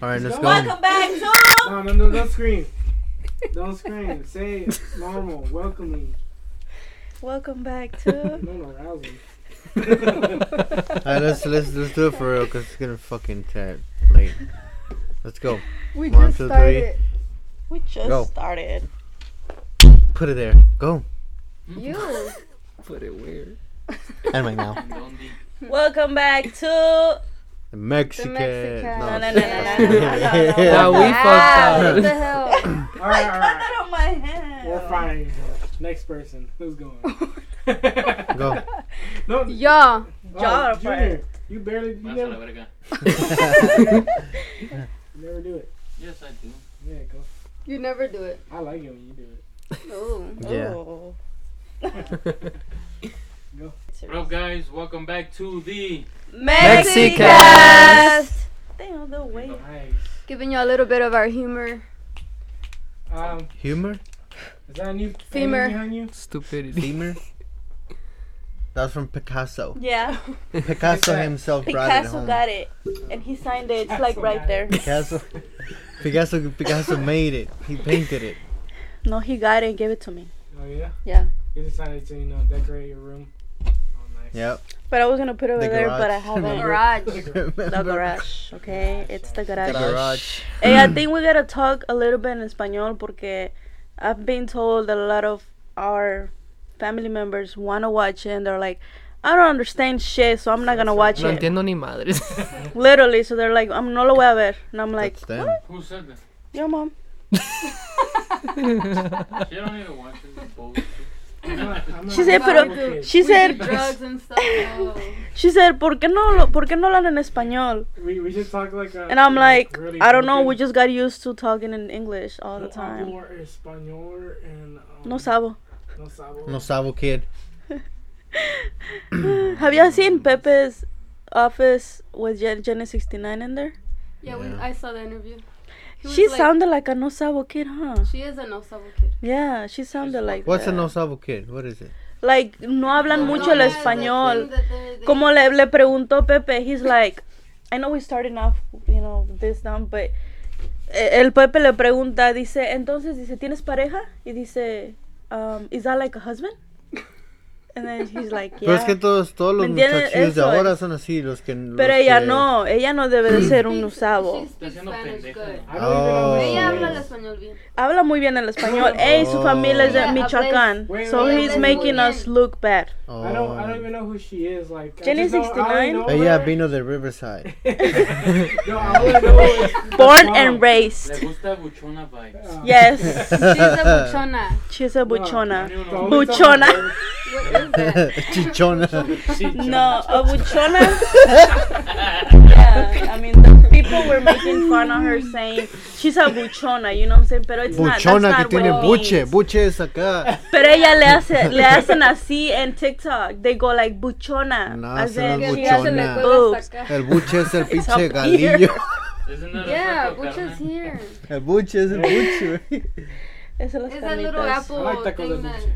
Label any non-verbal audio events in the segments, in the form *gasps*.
All right, let's go. Welcome back to. No, no, no, don't scream. Don't scream. Say it normal, welcoming. Welcome back to. No, no, arousing. *laughs* All right, let's let's let's do it for real, cause it's gonna fucking tear late. Let's go. We One, just two, started. We just Go. started. Put it there. Go. You. Put it weird. And right now. Welcome back to. The Mexican. Mexican. No, no, no, no, no, no, no, *laughs* no. We fucked What up. the *laughs* hell? All right, I all got right. that on my hand. We're fine. Next person. Who's going? *laughs* Oh go. No, Yeah. oh, Y'all are Junior, you barely, you Más a la never, verga. you never do it. Yes, I do. Yeah, go. You never do it. I like it when you do it. Oh. Yeah. What up, guys? Welcome back to the. Mexicast. Damn, the weight. Nice. Giving you a little bit of our humor. Um, Humor. is that a new Femur. behind you? Stupidity. *laughs* Femur. That's from Picasso. Yeah, Picasso himself brought it Picasso home. got it, and he signed it. It's like right there. Picasso. *laughs* Picasso. Picasso made it. He painted it. No, he got it and gave it to me. Oh yeah. Yeah, You decided to, you know, decorate your room. Nice. Yep. but I was gonna put it over The there, but I haven't. Garage. The *laughs* garage, okay? It's the garage. The Garage. Hey, I think we gotta talk a little bit in español porque I've been told that a lot of our family members wanna watch it and they're like, I don't understand shit, so I'm not gonna watch No it. entiendo ni madres. *laughs* Literally, so they're like, I'm no lo voy a ver, and I'm like, That's them. Who said that? your mom. *laughs* She don't need to watch this She said, a pero- She said, Drugs and stuff. *laughs* She said, ¿por qué no, lo, por qué no hablan en español? We, we should talk like a. And I'm like, really I don't know, we just got used to talking in English all the No time. hablo español and. Um, No sabo. No sabo. No sabo kid. *laughs* Have you seen Pepe's office with Jen- Jenny 69 in there? Yeah, we, Yeah. I saw the interview. She like- sounded like a no sabo kid, huh? She is a no sabo kid. Yeah, she sounded like What's a that. no sabo kid? What is it? Like, no hablan mucho el No, español. they- they- Como le, le preguntó Pepe, he's like, I know we're starting off, you know, this down, but eh, el Pepe le pregunta, dice, entonces, dice, ¿tienes pareja? Y dice, um, is that like a husband? And then he's like, Pero es que todos, todos los muchachillos de ahora es. son así, los que... los Pero ella que- no, ella no debe de ser un *clears throat* usabo. Know Oh. Ella habla el español bien. Habla muy bien el español. *laughs* Ey, su Oh. familia es de Michoacán. Wait, So wait, he's wait, making us look bad. Oh. I don't. I don't even know who she is. Like Jenny just know- I 69? only know Ella vino de Riverside. *laughs* no, Born and raised. Le gusta buchona vibes. Yes. *laughs* She's a buchona. She's a buchona. Buchona. Chichona. No, a buchona. yeah, I mean, the people were making fun of her saying she's a buchona, you know what I'm saying? Pero it's Buchona not. que That's not tiene what it buche. means. Buche es acá. Pero ella le hace, le hacen así en TikTok. They go like buchona. No, as no in es Que she se has le buchona. boobs. El buche es el *laughs* pinche galillo. Yeah, Butcher's carne? here. El buche es el buche. It's that little apple like buche.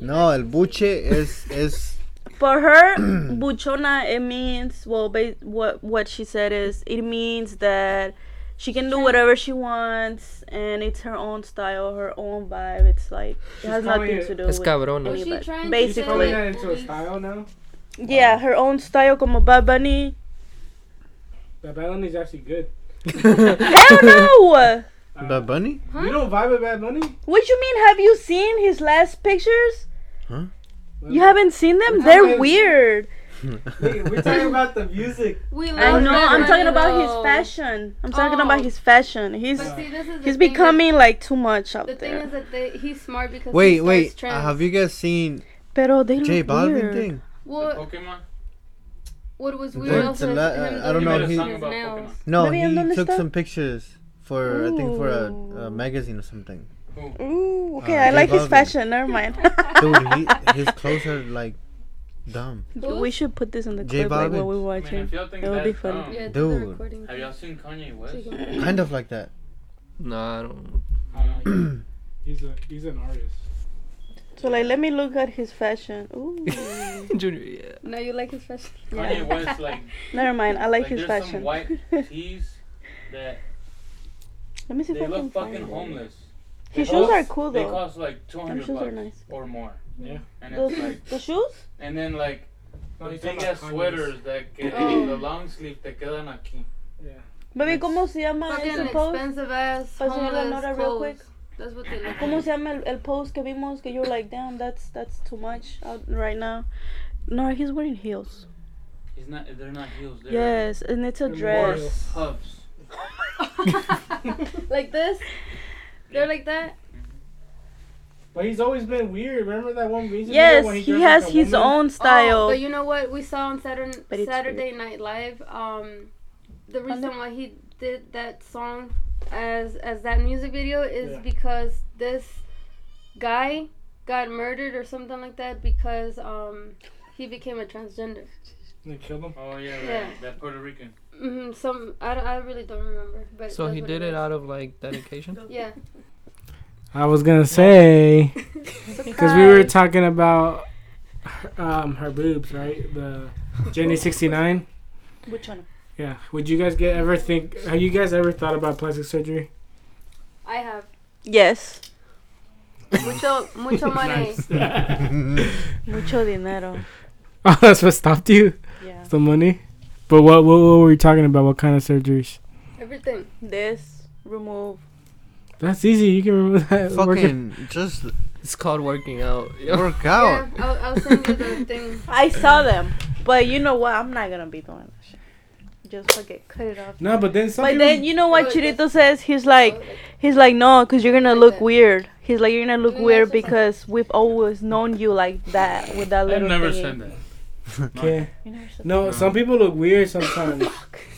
No, el buche es es For her, *clears throat* buchona, it means well, ba- what what she said is it means that she can do whatever she wants and it's her own style, her own vibe. It's like it has nothing it- to do Es with cabrona. Was she anybody. She's Basically, turning say- that into a style now. yeah, her own style, como Bad Bunny. That Bad Bunny's actually good. Hell no! *laughs* Uh, Bad Bunny? You don't vibe with Bad Bunny? What you mean? Have you seen his last pictures? Huh? You haven't seen them? They're weird. *laughs* Wait, we're talking about the music. We I know. I'm talking about his fashion. I'm talking Oh. about his fashion. He's see, this is the he's thing becoming like too much That, out the thing is that they, he's smart because he Wait, starts wait. uh, have you guys seen Pero they J look Balvin weird. thing? What Pokemon? what was The- weird the also is la- him I don't know, he- Song nails. No, he took está? some pictures for I think for a, a magazine or something. Ooh, okay, Uh, I J like his fashion. Never mind. Dude, he, *laughs* his clothes are like dumb. we should put this in the J clip like Balvin. while we're I mean, watching. if It would be that's funny. dumb, Yeah, Dude. Have y'all seen Kanye West? Kind of like that. No, I don't. I. *clears throat* He's a he's an artist. So like, let me look at his fashion. Ooh. *laughs* Junior, yeah. No, you like his fashion. Kanye West, like, *laughs* Never mind. I like, like his there's fashion. some white tees that Let me see they if I can look find fucking it. Homeless. His They shoes are cool though. They cost like two Them hundred shoes are bucks nice. or more. Yeah. And The, it's like, the shoes? and then like No, the he's talking big ass about sweaters that *clears throat* que, Oh. the long sleeve te quedan aquí. Yeah. Baby, ¿cómo se llama Fucking ese post? expensive ass Pa' enseñar la homeless nota real clothes. quick. That's what they look ¿Cómo like. se llama el, el post que vimos que you're like, damn, that's that's too much out right now? No, he's wearing heels. He's not. They're not heels. They're Yes, and it's a They're dress. hubs. *laughs* like this? They're like that? But he's always been weird. Remember that one music Yes, video when he, he dressed has like a his woman? own Oh, style. but you know what we saw on Saturday But Saturday Night Live? Um, the reason why he did that song as as that music video is Yeah. because this guy got murdered or something like that because um he became a transgender. They killed him. Oh yeah, right. Yeah. That Puerto Rican. Hmm some I, I really don't remember, but So he did it was. out of like dedication. *laughs* Yeah. I was gonna say *laughs* because we were talking about um her boobs, right? The Jenny sixty nine. Which one? Yeah. Would you guys get ever think? Have you guys ever thought about plastic surgery? I have Yes, mucho mucho *laughs* money. Nice. mucho dinero. oh, that's what stopped you. Yeah. The money. But what, what what were we talking about? What kind of surgeries? Everything. This remove. That's easy. You can remove that. Working- Fucking just It's called working out. *laughs* Work out. Yeah, I'll, I'll send you the thing. *laughs* I saw them, but you know what? I'm not gonna be doing that shit. Just fucking cut it off. No, but then some But people- then you know what Oh, Chirito says? He's like, he's like, no, cause you're gonna look weird. He's like, you're gonna look weird because we've always known you like that with that I've little. never thingy. said that. Okay. You No, some people look weird sometimes.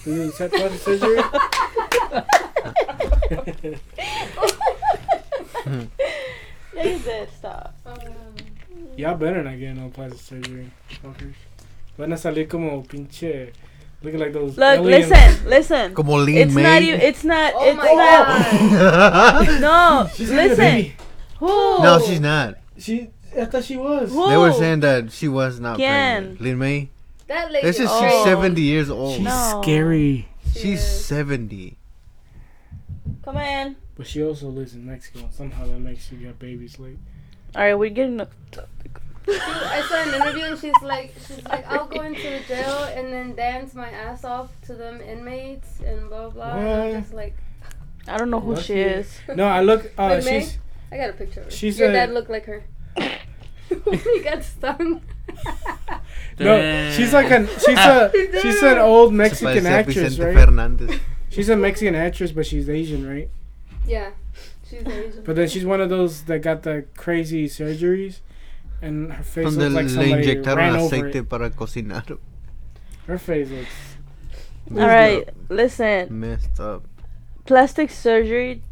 Do you accept plastic surgery? that. Yeah, you did. Stop. Y'all better not get no plastic surgery. Fuckers. Van a salir como pinche. Looking like those. Look, aliens. listen, listen. Como lean It's not you. It's not. Oh it's my not. *laughs* No, She's having listen. Who? no, she's not. She. I thought she was. Who? They were saying that she was not ¿Quién? pregnant. Lyn May. That lady. This is Oh. she's 70 years old. She's No. scary. She's is. 70. Come in. But she also lives in Mexico. and Somehow that makes you get babies late. All right, we're getting. a topic. I saw an interview and she's like, she's like, I'll go into the jail and then dance my ass off to them inmates and blah blah. And I'm just like, I don't know who Lucky. she is. No, I look. Uh, Lyn May? she's. I got a picture of her. She's Your a- dad looked like her. *laughs* he got stung. *laughs* No, she's like an. She's a. *laughs* She's an old Mexican actress, right? Fernandez. She's a Mexican actress, but she's Asian, right? Yeah, she's Asian. But then she's one of those that got the crazy surgeries, and her face Donde looks like somebody inyectaron ran over it. para cocinar. Her face looks. All right, listen. Messed up. Plastic surgery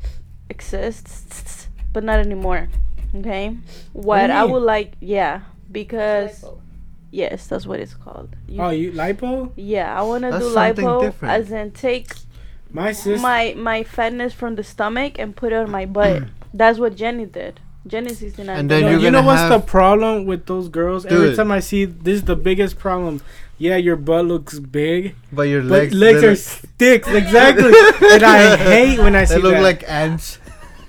exists, but not anymore. Okay. What do you I would like, yeah, because Lipo. yes, that's what it's called. You- Oh, you lipo? yeah, I want to do lipo, different. as in take My sister. my my fatness from the stomach and put it on my butt. *clears throat* That's what Jenny did. Jenny sixty nine. And then No, you're you know what's the problem with those girls? Every time I see this is the biggest problem. Yeah, your butt looks big, But your but legs, legs, are sticks. Exactly, *laughs* and I hate when I see They look that. like ants.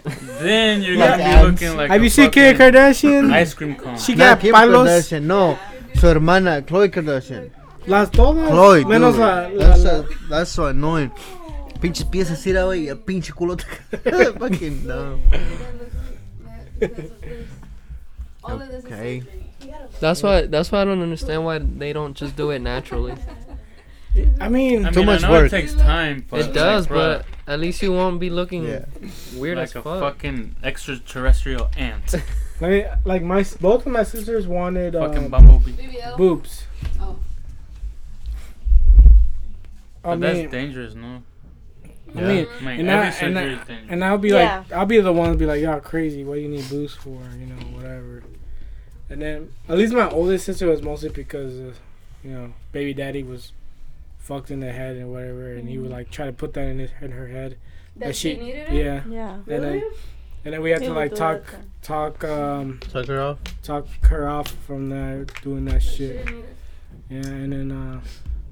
*laughs* Then you're Like gonna be looking like Have a you seen Kim Kardashian? Ice cream cone. She got Kim palos. Kardashian, no. Su hermana, Khloe Kardashian. Las todas. Khloe, menos dude. la, la, That's, la- so, that's so annoying. Pinches pies así, era, güey, el pinche culo. *laughs* Fucking no. All of this Okay. That's why. That's why I don't understand why they don't just do it naturally. I mean, I Too mean, much I know work. It takes time, but it does, like, but at least you won't be looking Yeah. weird like as a fucking extraterrestrial ant, *laughs* like, like my both of my sisters wanted fucking uh, bumblebee. BBL. boobs. Oh. I But that's dangerous, no? I mean, I mean, and every I- surgery and is dangerous. and I'll be Yeah. like, I'll be the one to be like, y'all crazy. What do you need boost for? You know, whatever. And then at least my oldest sister was mostly because, uh, you know, baby daddy was fucked in the head and whatever, and he would like try to put that in his in her head. That But she she- needed it? Yeah, Yeah. and then and then we had to like do talk talk um Suck her off. talk her off from that doing that That shit. didn't need it. Yeah, and then uh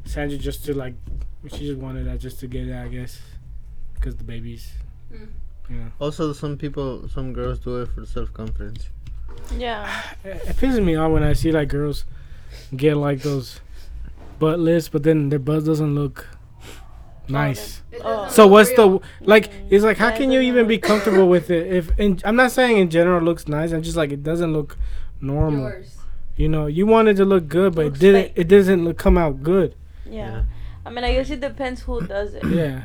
Sandra just to like she just wanted that just to get it, I guess. because the babies. Mm. You know, Also, some people, some girls do it for self confidence. Yeah. it, *sighs* it pisses me off when I see like girls get like those butt lifts, but then their butt doesn't look nice. Oh. So what's real. the like? It's like how can you even be comfortable with it? If in, *laughs* I'm not saying in general it looks nice. I'm just like it doesn't look normal. yours? You know, you wanted to look good, but it Looks didn't. fake. It doesn't look, come out good. Yeah. I mean, I guess it depends who does it. Yeah.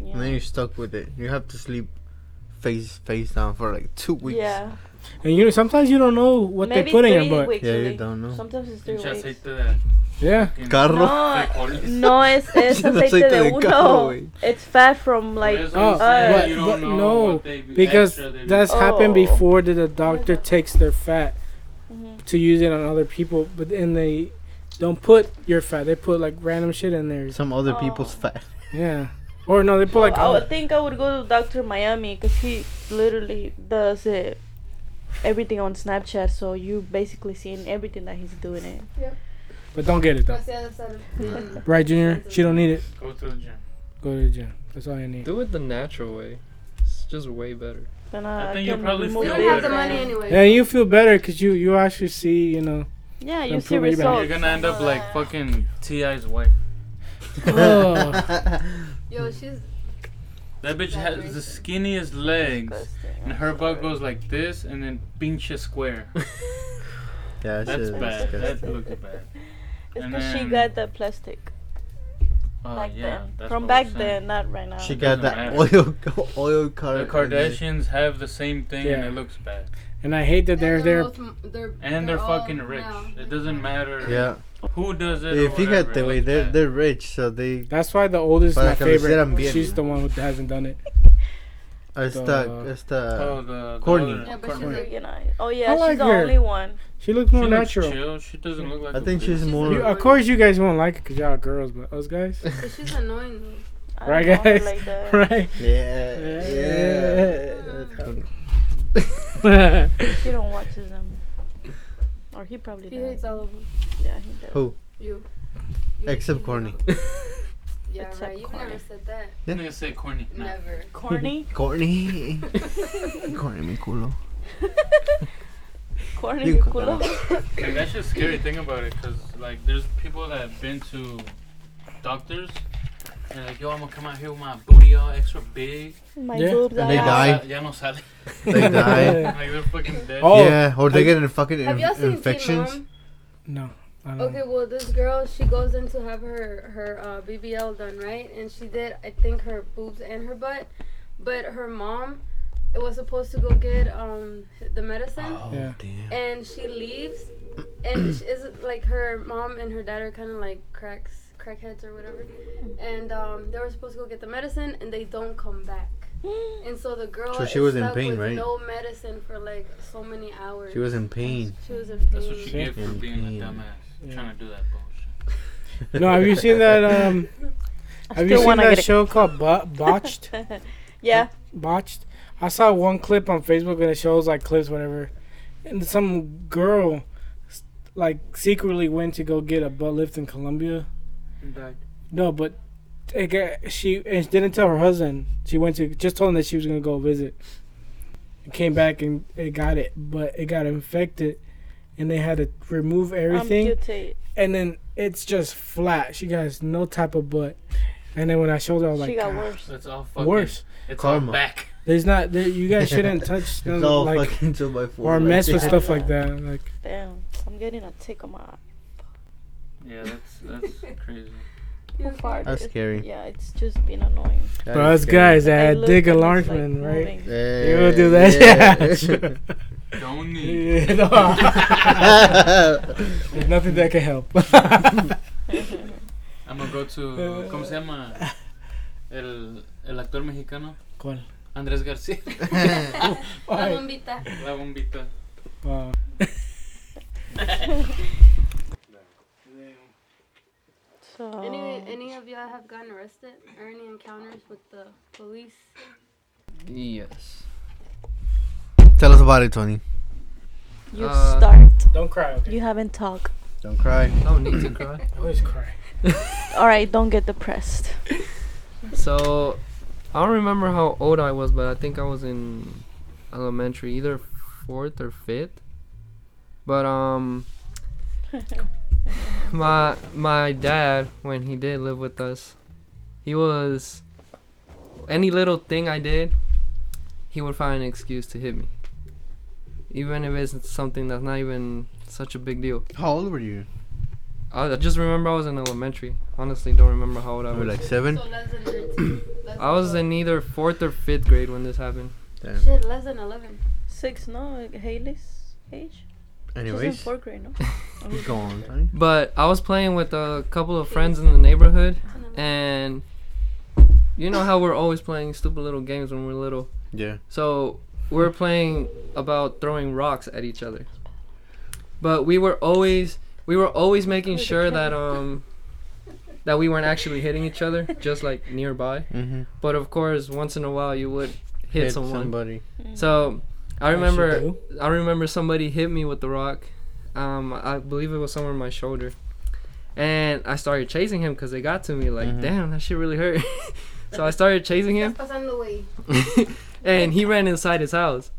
Yeah. And then you're stuck with it. You have to sleep face face down for like two weeks. Yeah. And you know, sometimes you don't know what Maybe they put in three your butt. weeks, Yeah, you don't know. Sometimes it's three Pinche weeks. Aceite de Yeah. fucking Carro. No, no, es, es No *laughs* aceite aceite de de uno. carro. It's fat from like. eso Oh, but- but no, Because extra they- that's happened Oh. before that the doctor takes their fat Mhm. to use it on other people, but then they don't put your fat. They put like random shit in there. Some other Oh. people's fat. Yeah. Or no, they put like. I would think I would go to Dr. Miami because he literally does it everything on Snapchat. So you basically seeing everything that he's doing it. But don't get it though. That's the other side of-. Right, Junior? She don't need it. Go to the gym. Go to the gym. That's all you need. Do it the natural way. It's just way better. Then I I, think you'll probably remove You feel don't have the better. money anyway. Yeah, you feel better because you you actually see, you know. Yeah, you see results. You're gonna end up like fucking T.I.'s wife. Oh. Yo, she's That bitch has the skinniest legs. And her butt goes like this and then pinche square. *laughs* yeah, That's shit, bad. That disgusting. looks bad. It's And because she then- got the plastic Oh back yeah. then. That's From what back I'm saying. then, not right now. She It got doesn't that oil *laughs* oil car. The Kardashians have the same thing and Yeah. it looks bad. and I hate that they're and they're. both m- they're And they're all fucking rich. now. It doesn't matter Yeah, who does it. if or you got whatever, the it way, looks they're bad. they're rich, so they That's why the oldest is Para my que lo hicieran favorite. bien. She's the one who hasn't done it. *laughs* esta The- esta Oh, the, the Corny. other- Yeah, but she's Corny. like- Pretty nice. Oh yeah, I she's like the her. only one. She looks She more looks natural. chill. She doesn't look like. I a think she's She's more. You, of course, you guys won't like it because y'all are girls, but us guys, But she's annoying though. *laughs* Right, don't know her guys? Like that. *laughs* right? Yeah, Yeah. yeah. *laughs* He don't watch them. Um, or he probably He does. hates all of them. Yeah, he does. Who? You. You- Except you corny. know. Yeah, Except right. You've corny. never said that. I'm gonna say corny. No. Never. Corny? *laughs* Corny. *laughs* Corny mi culo. *laughs* Corny mi culo. Like, that's just scary. Think about it, cause like there's people that have been to doctors. And they're like, yo, I'm gonna come out here with my booty all extra big. My Yeah. boobs And they die. Ya no sale. They die. like they're fucking dead. Oh, yeah, or they I- get in fucking Have in- y'all seen Teen infections. No, I don't. Okay, well, this girl, she goes in to have her her uh, BBL done, right? And she did, I think, her boobs and her butt. But her mom, it was supposed to go get um the medicine, Oh Yeah. damn. and she leaves, and she, is like her mom and her dad are kind of like cracks, crackheads or whatever, and um they were supposed to go get the medicine, and they don't come back. *gasps* And so the girl So she is was in pain, with right? No medicine for like so many hours. She was in pain. She was in pain. That's what she get for In being a pain. dumbass. Yeah. Trying to do that bullshit. *laughs* No, have you seen that? Um, have you seen wanna that get it. show called Bo- Botched? *laughs* yeah. Botched. I saw one clip on Facebook and it shows like clips, whatever, and some girl, like secretly went to go get a butt lift in Colombia. Died. No, but it got, she and she didn't tell her husband. She went to just told him that she was gonna go visit. It came back and it got it, but it got infected, and they had to remove everything. Amputate. and then it's just flat. She has no type of butt. And then when I showed her, I was she like, got "God, worse. That's all fucking. worse. It's Karma. all back. There's not. There, you guys *laughs* shouldn't touch them, It's all like fucking two by four. or like mess with that. stuff like *laughs* that. Like Damn. I'm getting a tick on my Yeah, that's that's *laughs* crazy. How far That's it- scary. Yeah, it's just been annoying. That for is us guys Like, I that dig and it's, alarmment, like, right? Yeah, You will do that? Yeah. Sure. Don't need. Yeah, no. There's nothing that can help. I'm gonna go to. ¿Cómo se llama? El, el actor mexicano. ¿Cuál? Andrés García. *laughs* *laughs* La bombita. La bombita. wow. So Any any of y'all have gotten arrested or any encounters with the police? Yes. Tell us about it, Tony. you Uh, start. Don't cry, okay? You haven't talked. Don't cry. No need to cry. I *laughs* always cry. *laughs* All right, don't get depressed. *laughs* So, I don't remember how old I was, but I think I was in elementary, either fourth or fifth. But um, my my dad, when he did live with us, he was any little thing I did, he would find an excuse to hit me. Even if it's something that's not even such a big deal. How old were you? I I just remember I was in elementary. Honestly, don't remember how old I You were was. like seven. So less than 13. Less I was in either fourth or fifth grade when this happened. Damn. Shit, less than 11. Six, no, like Haley's age. She's in Anyways, fourth grade, no. go on, Tony. But I was playing with a couple of friends in the neighborhood, and you know how we're always playing stupid little games when we're little. Yeah. So we're playing about throwing rocks at each other. But we were always we were always making sure that um that we weren't actually hitting each other, *laughs* just like nearby. Mm-hmm. But of course, once in a while you would hit, someone. somebody. So I remember dude. I remember somebody hit me with the rock. Um, I believe it was somewhere on my shoulder, and I started chasing him because they got to me. Like, Mhm. damn, that shit really hurt. *laughs* so I started chasing him, Estás pasando, güey. *laughs* and he ran inside his house.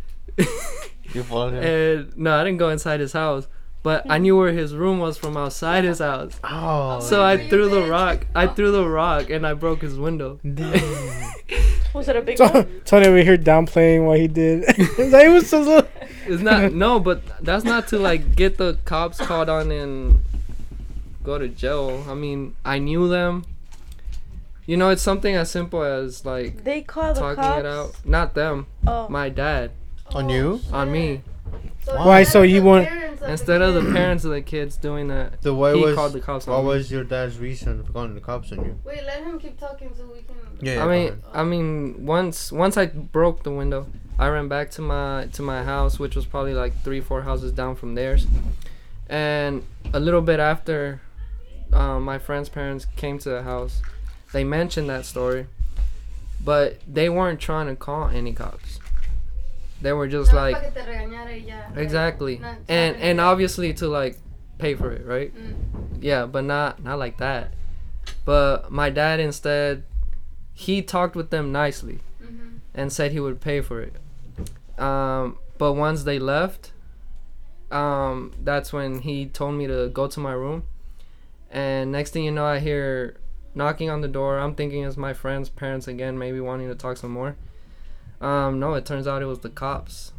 You followed him. and no, I didn't go inside his house, but I knew where his room was from outside his house. oh. So I threw the rock. I threw the rock, and I broke his window. Damn. Was it a big So, one? Tony over here downplaying what he did. *laughs* Like, it was so little. It's not no, but that's not to like get the cops called on and go to jail. I mean, I knew them. You know, it's something as simple as like They call the talking cops. it out. Not them, Oh. my dad On you? on me. So Why, so of you want- Instead of the parents of the kids doing that, The what he was called the cops what on me. was your dad's reason for calling the cops on you? Wait, let him keep talking so we can. Yeah. I mean, ahead. I mean, once once I broke the window, I ran back to my to my house, which was probably like three, four houses down from theirs. And a little bit after, um, my friend's parents came to the house. They mentioned that story, but they weren't trying to call any cops. They were just más like pa' que te regañara y ya, like, exactly, and and obviously to like pay for it, right? Mm. Yeah, but not not like that. But my dad instead, he talked with them nicely Mhm. and said he would pay for it. Um, but once they left, um, that's when he told me to go to my room. And next thing you know, I hear knocking on the door. I'm thinking it's my friend's parents again, maybe wanting to talk some more. Um, no, it turns out it was the cops.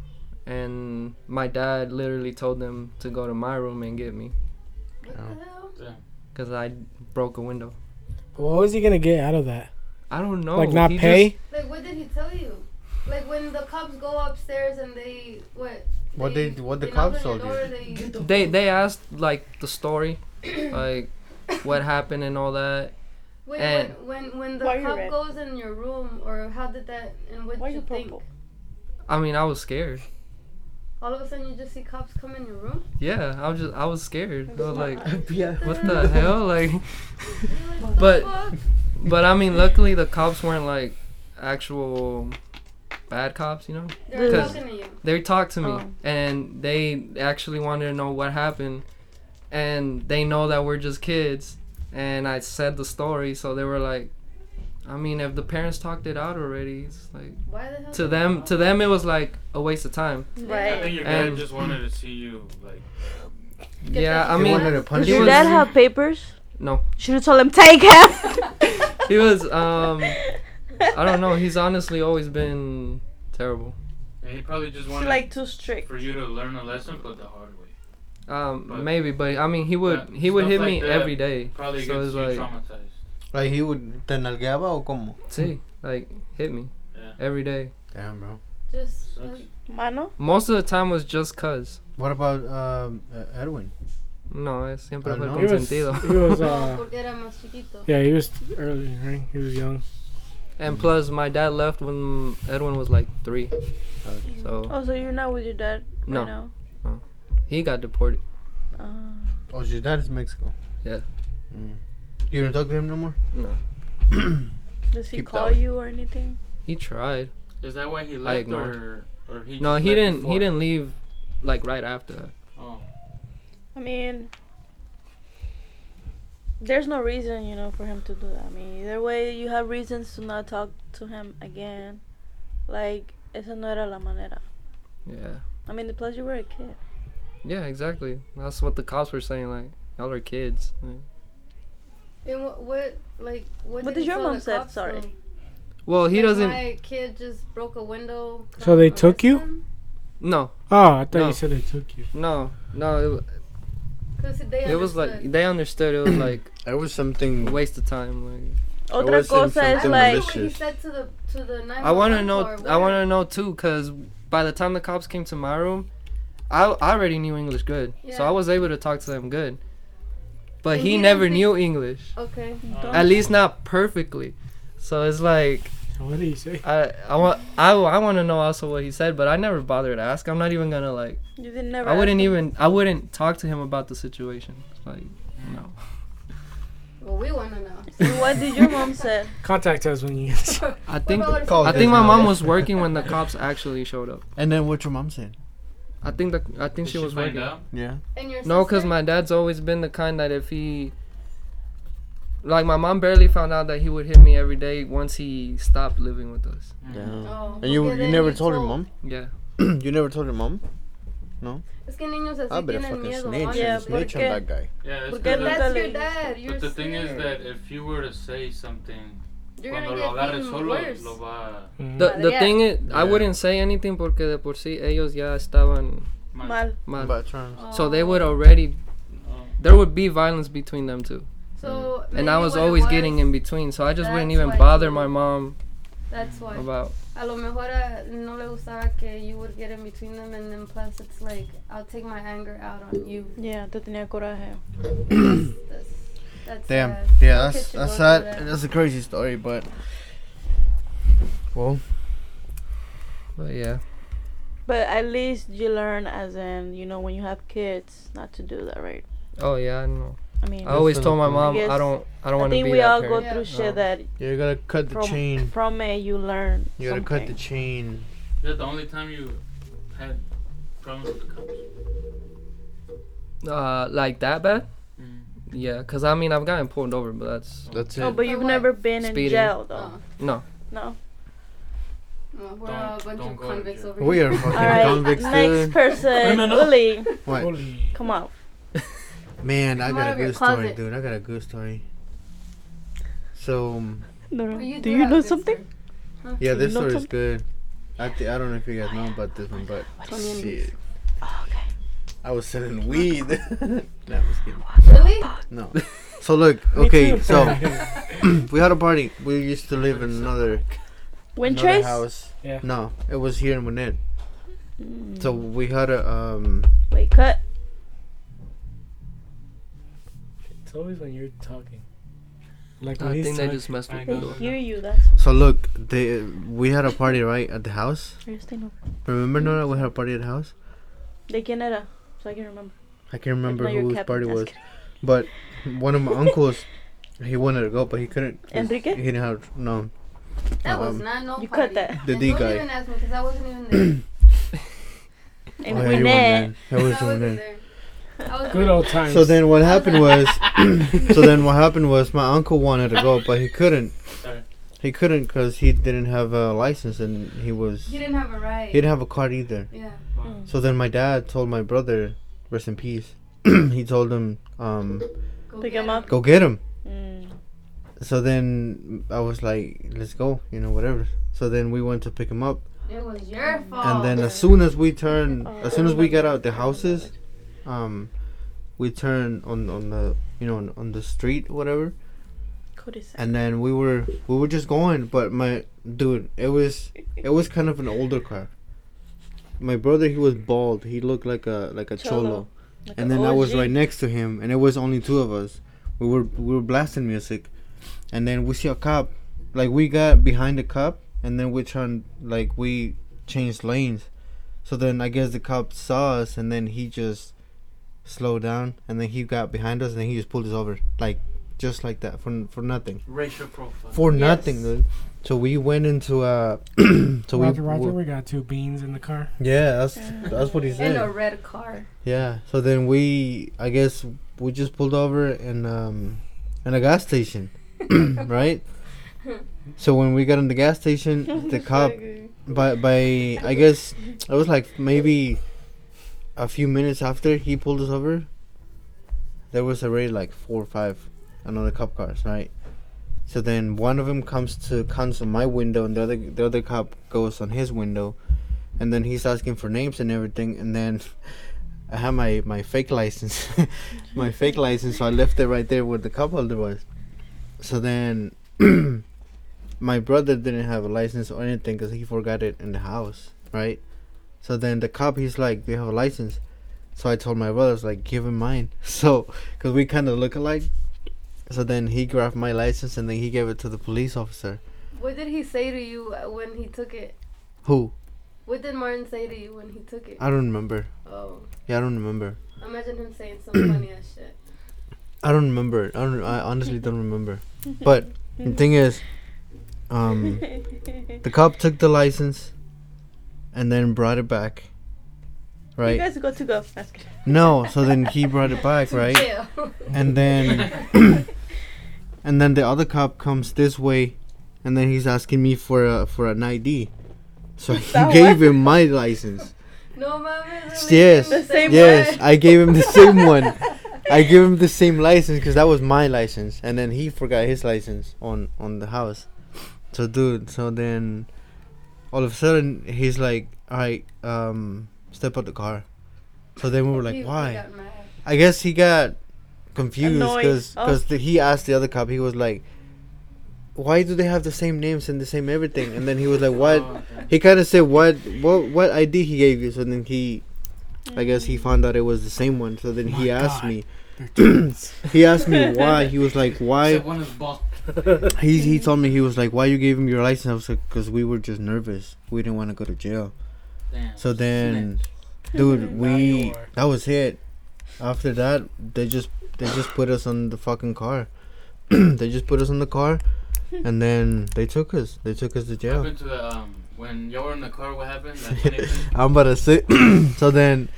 And my dad literally told them to go to my room and get me What the hell? because I broke a window. What was he gonna get out of that? I don't know. like not he pay? Like, what did he tell you? Like, when the cops go upstairs and they. What? What they- what the they cops told you? They, they they asked like the story, like what happened and all that. Wait, And- when, when, when the Why are you cop red? goes in your room, or how did that, and what Why are you you think? purple? I mean, I was scared. All of a sudden, you just see cops come in your room? Yeah, I was just I was scared. I was like, *laughs* yeah. what the *laughs* hell? Like, You're like, But- "The fuck?" but I mean, luckily the cops weren't like actual bad cops. You know, They were Because- talking to you. they talked to me Oh. and they actually wanted to know what happened, and they know that we're just kids, and I said the story, so they were like. I mean, if the parents talked it out already, it's like Why the hell? to them you- to them it was like a waste of time. Right. I think Right. your dad And- just wanted to see you like. Get Yeah, that I He mean, wanted to punish he Your was- dad have papers? No. Should have told him take him. *laughs* he was um I don't know. He's honestly always been terrible. Yeah, he probably just She wanted like too strict. for you to learn a lesson, but the hard way. Um, But- maybe, but I mean, he would he would hit like me that every day. Probably So gets it's you like, traumatized. Like he would te nalgueaba o como? see, like hit me Yeah. every day. Damn, bro. Just. Sucks. like, Mano? Most of the time was just cuz. What about um, uh, Edwin? No, es siempre Ah, fue no. He was, consentido. he was, uh, *laughs* porque era más chiquito. yeah, he was early, right? He was young. And plus, my dad left when Edwin was like three, so Oh, so you're not with your dad No. right now? He got deported. Uh, Oh, your dad is Mexico. Yeah. Mm. You don't talk to him no more? No, *coughs* does he Keep call that. you or anything? he tried. Is that why he left, or or he? No, he didn't. before? He didn't leave like right after that. Oh, I mean, there's no reason, you know, for him to do that. I mean, either way, you have reasons to not talk to him again. Like, esa no era la manera. Yeah. I mean, plus you were a kid. Yeah, exactly. That's what the cops were saying. Like, y'all are kids. Like, And what, what like, what, What did did he your mom the said? Sorry. though? well, he Like, doesn't. My kid just broke a window. So they took you? him? No, Oh, I thought No. you said they took you. no, no. It, 'Cause they it was like they understood. It was like *clears throat* it was something. waste of time. Like, Otra was saying cosa es something like, he malicious. said to the to the I want to know. I want to know too, cause by the time the cops came to my room, I, I already knew English good, so I was able to talk to them good. But And he, he never didn't knew English, Okay. Uh, at least not perfectly. So it's like What did he say? I I want I, I want to know also what he said, but I never bothered to ask. I'm not even gonna like. you didn't never. I wouldn't ask him. even I wouldn't talk to him about the situation. Like no. Well, we want to know. *laughs* So what did your mom say? Contact us when you. *laughs* I think I think my mom was working when the cops actually showed up. And then what your mom said? I think the I think Did she was find working. out? Yeah. And your No, because my dad's always been the kind that if he. Like, my mom barely found out that he would hit me every day once he stopped living with us. Damn. Oh, And you porque you never you told your mom? Yeah. *clears throat* you never told your mom? No. Es que niños así ah, I better tienen fucking miedo. snitch. Yeah, snitch on that guy. Yeah, it's Porque good nunca that- That's your dad. You're But the thing is that if you were to say something, You're cuando lo agarre solo, worse. lo va Mm. The, the Yeah. thing is, I wouldn't say anything porque de por sí ellos ya estaban mal. Mal. mal. Bad terms. So they would Oh. already. Oh. There would be violence between them two. So And I was always was, getting in between. So I just wouldn't even bother my mom That's why. about. A lo mejor uh, no le gustaba que you would get in between them, and then plus it's like I'll take my anger out on you. Yeah, te tenía coraje. That's, that's Damn. sad. Yeah, No that's kid should that's go sad. that. That's a crazy story, but well, But yeah. But at least you learn, as in, you know, when you have kids, not to do that, right? Oh yeah, I know. I mean, I always told my mom I guess- I don't I don't I want to i think be we that all go parent. Yeah. through shit No. that you gotta cut the from chain. from it you learn. You gotta cut the something. chain. Is that the only time you had problems with the cops? Uh, like that bad? Yeah, cause I mean I've gotten pulled over, but that's That's it. Oh, but you've what? never been in Speeding. jail though. Oh, no. No. no, we're Don't- all a bunch of convicts jail. over we are fucking All right. convicts, Next dude. person, no, no. Willie, What? Holy. come on. Man, I Come got out a of your good story, closet. dude. I got a good story. So, um, No, no. Well, Do do you have know good something? story. yeah, this you story is something? good. I th- I don't know if you guys know about this one, but Tony and shit, Oh, okay. I was selling weed. *laughs* no, I'm just kidding. Really? No. *laughs* So look, okay, so *laughs* *clears throat* we had a party. We used to live in another, another Windtrace? house. Yeah. No, it was here in Winnet. Mm. So we had a um. Wait, cut. It's always when you're talking. Like I when he's think they talking. just messed with I They me. hear you. That's So look, they we had a party right at the house. Are you? Remember, Nora? We had a party at the house. ¿De quién era? So I can remember. I can't remember No, you're whose party was, kidding. but one of my *laughs* uncles, he wanted to go, but he couldn't. Enrique? He didn't have no. That was Um, not no You party. cut that. The And D don't guy. even ask me because I wasn't even there. *coughs* And Oh, yeah, you weren't That I wasn't Winnet. there. Good old times. So then what happened was, *coughs* so then what happened was my uncle wanted to go, but he couldn't. Sorry. He couldn't because he didn't have a license and he was. He didn't have a right. He didn't have a card either. Yeah. So then my dad told my brother, rest in peace. *clears throat* he told him, um, Go Pick him up. go get him. Mm. So then I was like, let's go, you know, whatever. So then we went to pick him up, It was your fault. and then as soon as we turn, *laughs* as soon as we got out the houses, um, we turn on on the you know on, on the street whatever, Codice. and then we were we were just going. But my dude, it was it was kind of an older car. My brother, he was bald. He looked like a like a cholo. Cholo. Like and a then I was right next to him, and it was only two of us. We were we were blasting music, and then we see a cop. Like we got behind the cop, and then we turned like we changed lanes. So then I guess the cop saw us, and then he just slowed down, and then he got behind us, and then he just pulled us over, like just like that for for nothing, Racial profile. for Yes. nothing, dude. So we went into uh, *clears throat* so Roger, we, Roger, we we got two beans in the car. yeah, that's that's what he said. in a red car. Yeah. So then we, I guess, we just pulled over and um, in a gas station, *clears throat* right? So when we got in the gas station, *laughs* the cop by by I guess it was like maybe a few minutes after he pulled us over. There was already like four or five another cop cars, right? So then one of them comes to comes on my window, and the other the other cop goes on his window, and then he's asking for names and everything, and then I have my my fake license, *laughs* my fake license, so I left it right there where the cup holder was. So then *clears throat* my brother didn't have a license or anything because he forgot it in the house, right? So then the cop, he's like, "Do you have a license?" So I told my brother, was like, "Give him mine." *laughs* So, cause we kind of look alike. So then he grabbed my license and then he gave it to the police officer. What did he say to you uh, when he took it? Who? What did Martin say to you when he took it? I don't remember. Oh, Yeah, I don't remember. imagine him saying some funny ass shit. I don't remember. I don't. I honestly don't remember. But the thing is, um, the cop took the license, and then brought it back. Right. You guys got to go. That's. No. So then he brought it back, *laughs* right? Yeah. And then, *laughs* and then the other cop comes this way, and then he's asking me for a for an ID. So he gave what? him my license. no mames. Yes. The same Yes, one. I gave him the same one. I gave him the same license because that was my license, and then he forgot his license on on the house. So, dude, so then all of a sudden he's like, "All right, um, step out the car." So then we were like, "Why?" I guess he got confused Annoyed. because Oh. he asked the other cop. He was like, "Why do they have the same names and the same everything?" And then he was like, "What?" Oh, okay. He kind of said, "What? What? What ID he gave you?" So then he, I guess he found out it was the same one. So then he asked God. me. *clears throat* he asked me why. He was like, "Why?" Except one is bald. *laughs* He he told me he was like, "Why you gave him your license?" I was like, "Cause we were just nervous. We didn't want to go to jail." Damn. So then, Snitch. dude, *laughs* we that was it. After that, they just they just put us on the fucking car. *clears throat* they just put us on the car, *laughs* and then they took us. They took us to What jail. happened to the um when y'all were in the car? What happened? That funny thing? *laughs* I'm about to say. *clears throat* so then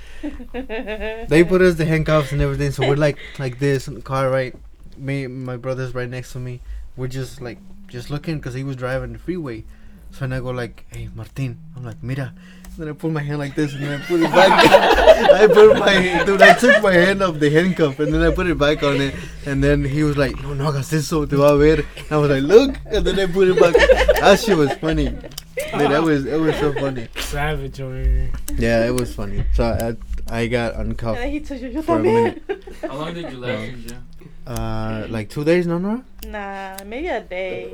they put us the handcuffs and everything. So we're like like this in the car, right? Me, my brother's right next to me. We're just like just looking because he was driving the freeway. So then I go like, "Hey, Martin." I'm like, "Mira." Then I put my hand like this and then I put it back. *laughs* I put my dude. I took my hand off the handcuff and then I put it back on it. And then he was like, "No, no hagas eso, te va a ver." And I was like, "Look," and then I put it back. That shit was funny. Dude, that was it was so funny. Savage over here. Yeah, it was funny. So I I got And uncuffed. then he told you, For a también. *laughs* How long did you last in jail? Uh, like two days, no, no. Nah, maybe a day.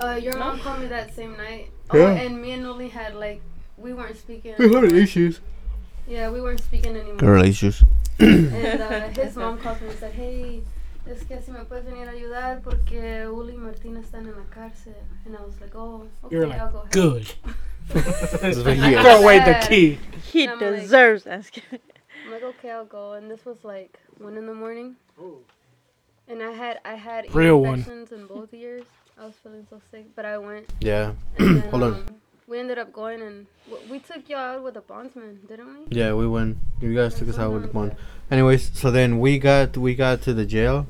Uh, your mom called me that same night. Oh, Yeah. and me and Noli had like we weren't speaking. We had issues. Yeah, we weren't speaking anymore. Girl issues. And uh, his mom called me and said, hey, es que si me puedes venir a ayudar porque Uli y Martina están en la cárcel. And I was like, oh, okay, You're like, I'll go help. Good. *laughs* what he Throw away the key. He I'm deserves. That's *laughs* good. I'm like, okay, I'll go. And this was like one in the morning. And I had I had ear Real one. in both ears. I was feeling so sick, but I went. Yeah. And then, Hold on. um, we ended up going and w- we took y'all out with a bondsman, didn't we? Yeah, we went. You guys took us out with the bond. Anyways, so then we got we got to the jail,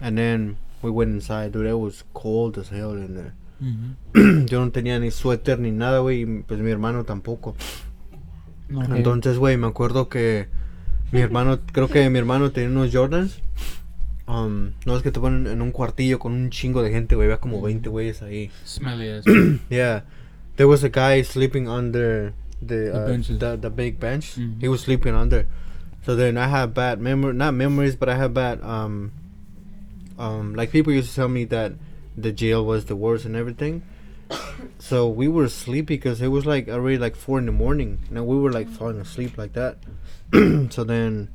and then we went inside. Dude, it was cold as hell in there. *clears throat* Yo no tenía ni suéter ni nada, güey. y Pues mi hermano tampoco. Entonces, güey, me acuerdo que mi hermano, creo que mi hermano tenía unos Jordans. Um, no es que te ponen en un cuartillo con un chingo de gente, güey. Había como 20 güeyes ahí. Smelly as. *clears throat* Yeah, there was a guy sleeping under the The uh, benches. the, the big bench. Mhm. He was sleeping under. So then I have bad memory, not memories, but I have bad um um like people used to tell me that the jail was the worst and everything. *coughs* so we were sleepy because it was like already like four in the morning. and we were like falling asleep like that. *coughs* so then.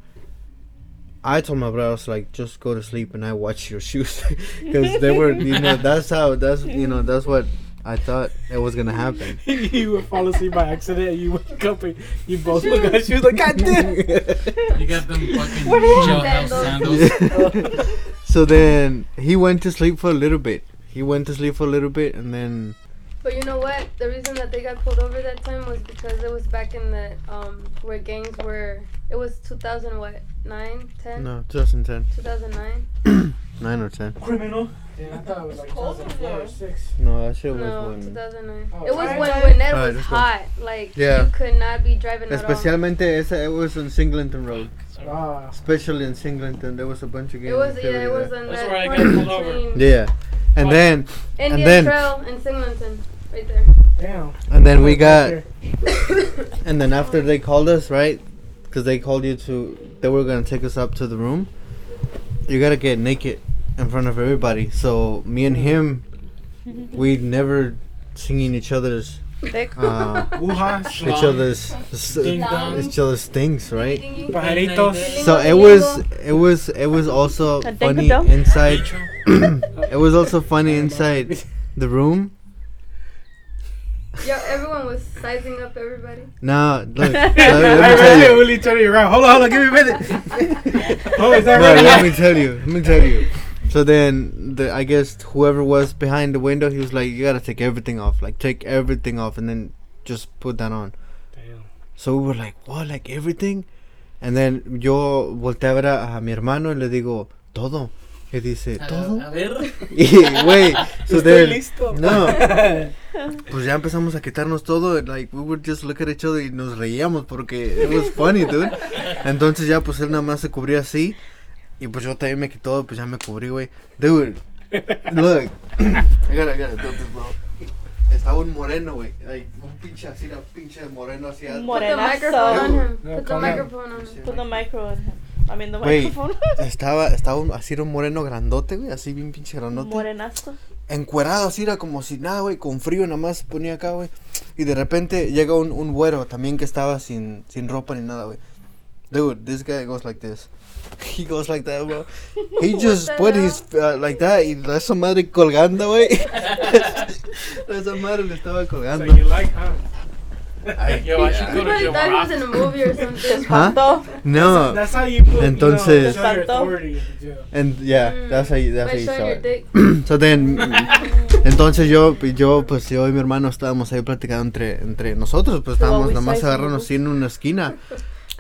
I told my brother, I was like, just go to sleep and I watch your *laughs* shoes. Because they were, you know, that's how, that's, you know, that's what I thought it was going to happen. *laughs* you would fall asleep by accident. And you wake up and you both look at she was like, God damn. *laughs* You got them fucking What is jailhouse Sandals. sandals. *laughs* so then he went to sleep for a little bit. He went to sleep for a little bit and then But you know what? The reason that they got pulled over that time was because it was back in the um where gangs were. It was 2000 what? 9, 10, no, 2010. 2009. *clears throat* nine or ten. Criminal. Yeah, I thought it was like 2004 or 6. No, that shit was No, when. 2009. Oh, it was when, when Ned was let's hot. Like, Yeah. you could not be driving at all. Especialmente ese, it was on Singleton Road. Ah, Especially in Singleton, there was a bunch of games. It was, yeah, it was there. on That's that where I got pulled over. Yeah, and then Indian then- Trail in Singleton, right there. damn. and then we got *coughs* and then after they called us right, because they called you to they were gonna take us up to the room. You gotta get naked in front of everybody. So me and him, we never singing each other's uh, *laughs* each other's s- Ding dong. each other's things, right? So it was it was it was also funny inside. *coughs* it was also funny inside the room. *laughs* Yo, everyone was sizing up everybody. Nah, look, *laughs* let, I let me tell read it you. really turning around. Hold on, hold on, give me a minute. *laughs* oh, is that No, right? let me tell you. Let me tell you. So then, the I guess whoever was behind the window, he was like, "You gotta take everything off. Like, take everything off, and then just put that on." Damn. So we were like, "What? Like everything?" And then yo volteé a ver a, a mi hermano y le digo, "Todo." Y dice, "Todo." A ver. *laughs* Y güey, *laughs* so Estoy listo. no, *laughs* pues ya empezamos a quitarnos todo. Like we would just look at each other y nos reíamos porque it was funny, dude. Entonces ya pues él nada más se cubría así y pues yo también me quitó, pues ya me cubrí, güey. Dude, look, I *coughs* gotta, I gotta do this, bro. Estaba un moreno, güey, like, un pinche así, un pinche moreno así. Put the microphone on him. Put the microphone on him. Put the micro on him. I mean the Wait. microphone. Estaba, estaba un, así era un moreno grandote, güey, así bien pinche grandote. Morenazo. encuerado así era como si nada, güey, con frío nada más se ponía acá, güey. Y de repente llega un, un güero también que estaba sin, sin ropa ni nada, güey. Dude, this guy goes like this. *laughs* He goes like that, bro. He *laughs* just put his, uh, like that, y la esa madre colgando, güey. *laughs* esa madre le estaba So colgando. you like, huh? Yo, I should You go to probably Jim thought he was Rock. in a movie or something. Huh? Espantó. No. That's how you put, Entonces- you know, show your Espanto. authority. Yeah. And yeah, Mm, that's how you, that's how you saw it. *clears throat* So then, *laughs* entonces yo, yo, pues yo y mi hermano estábamos ahí platicando entre, entre nosotros, pues estábamos nada más agarrarnos así en una esquina. *laughs*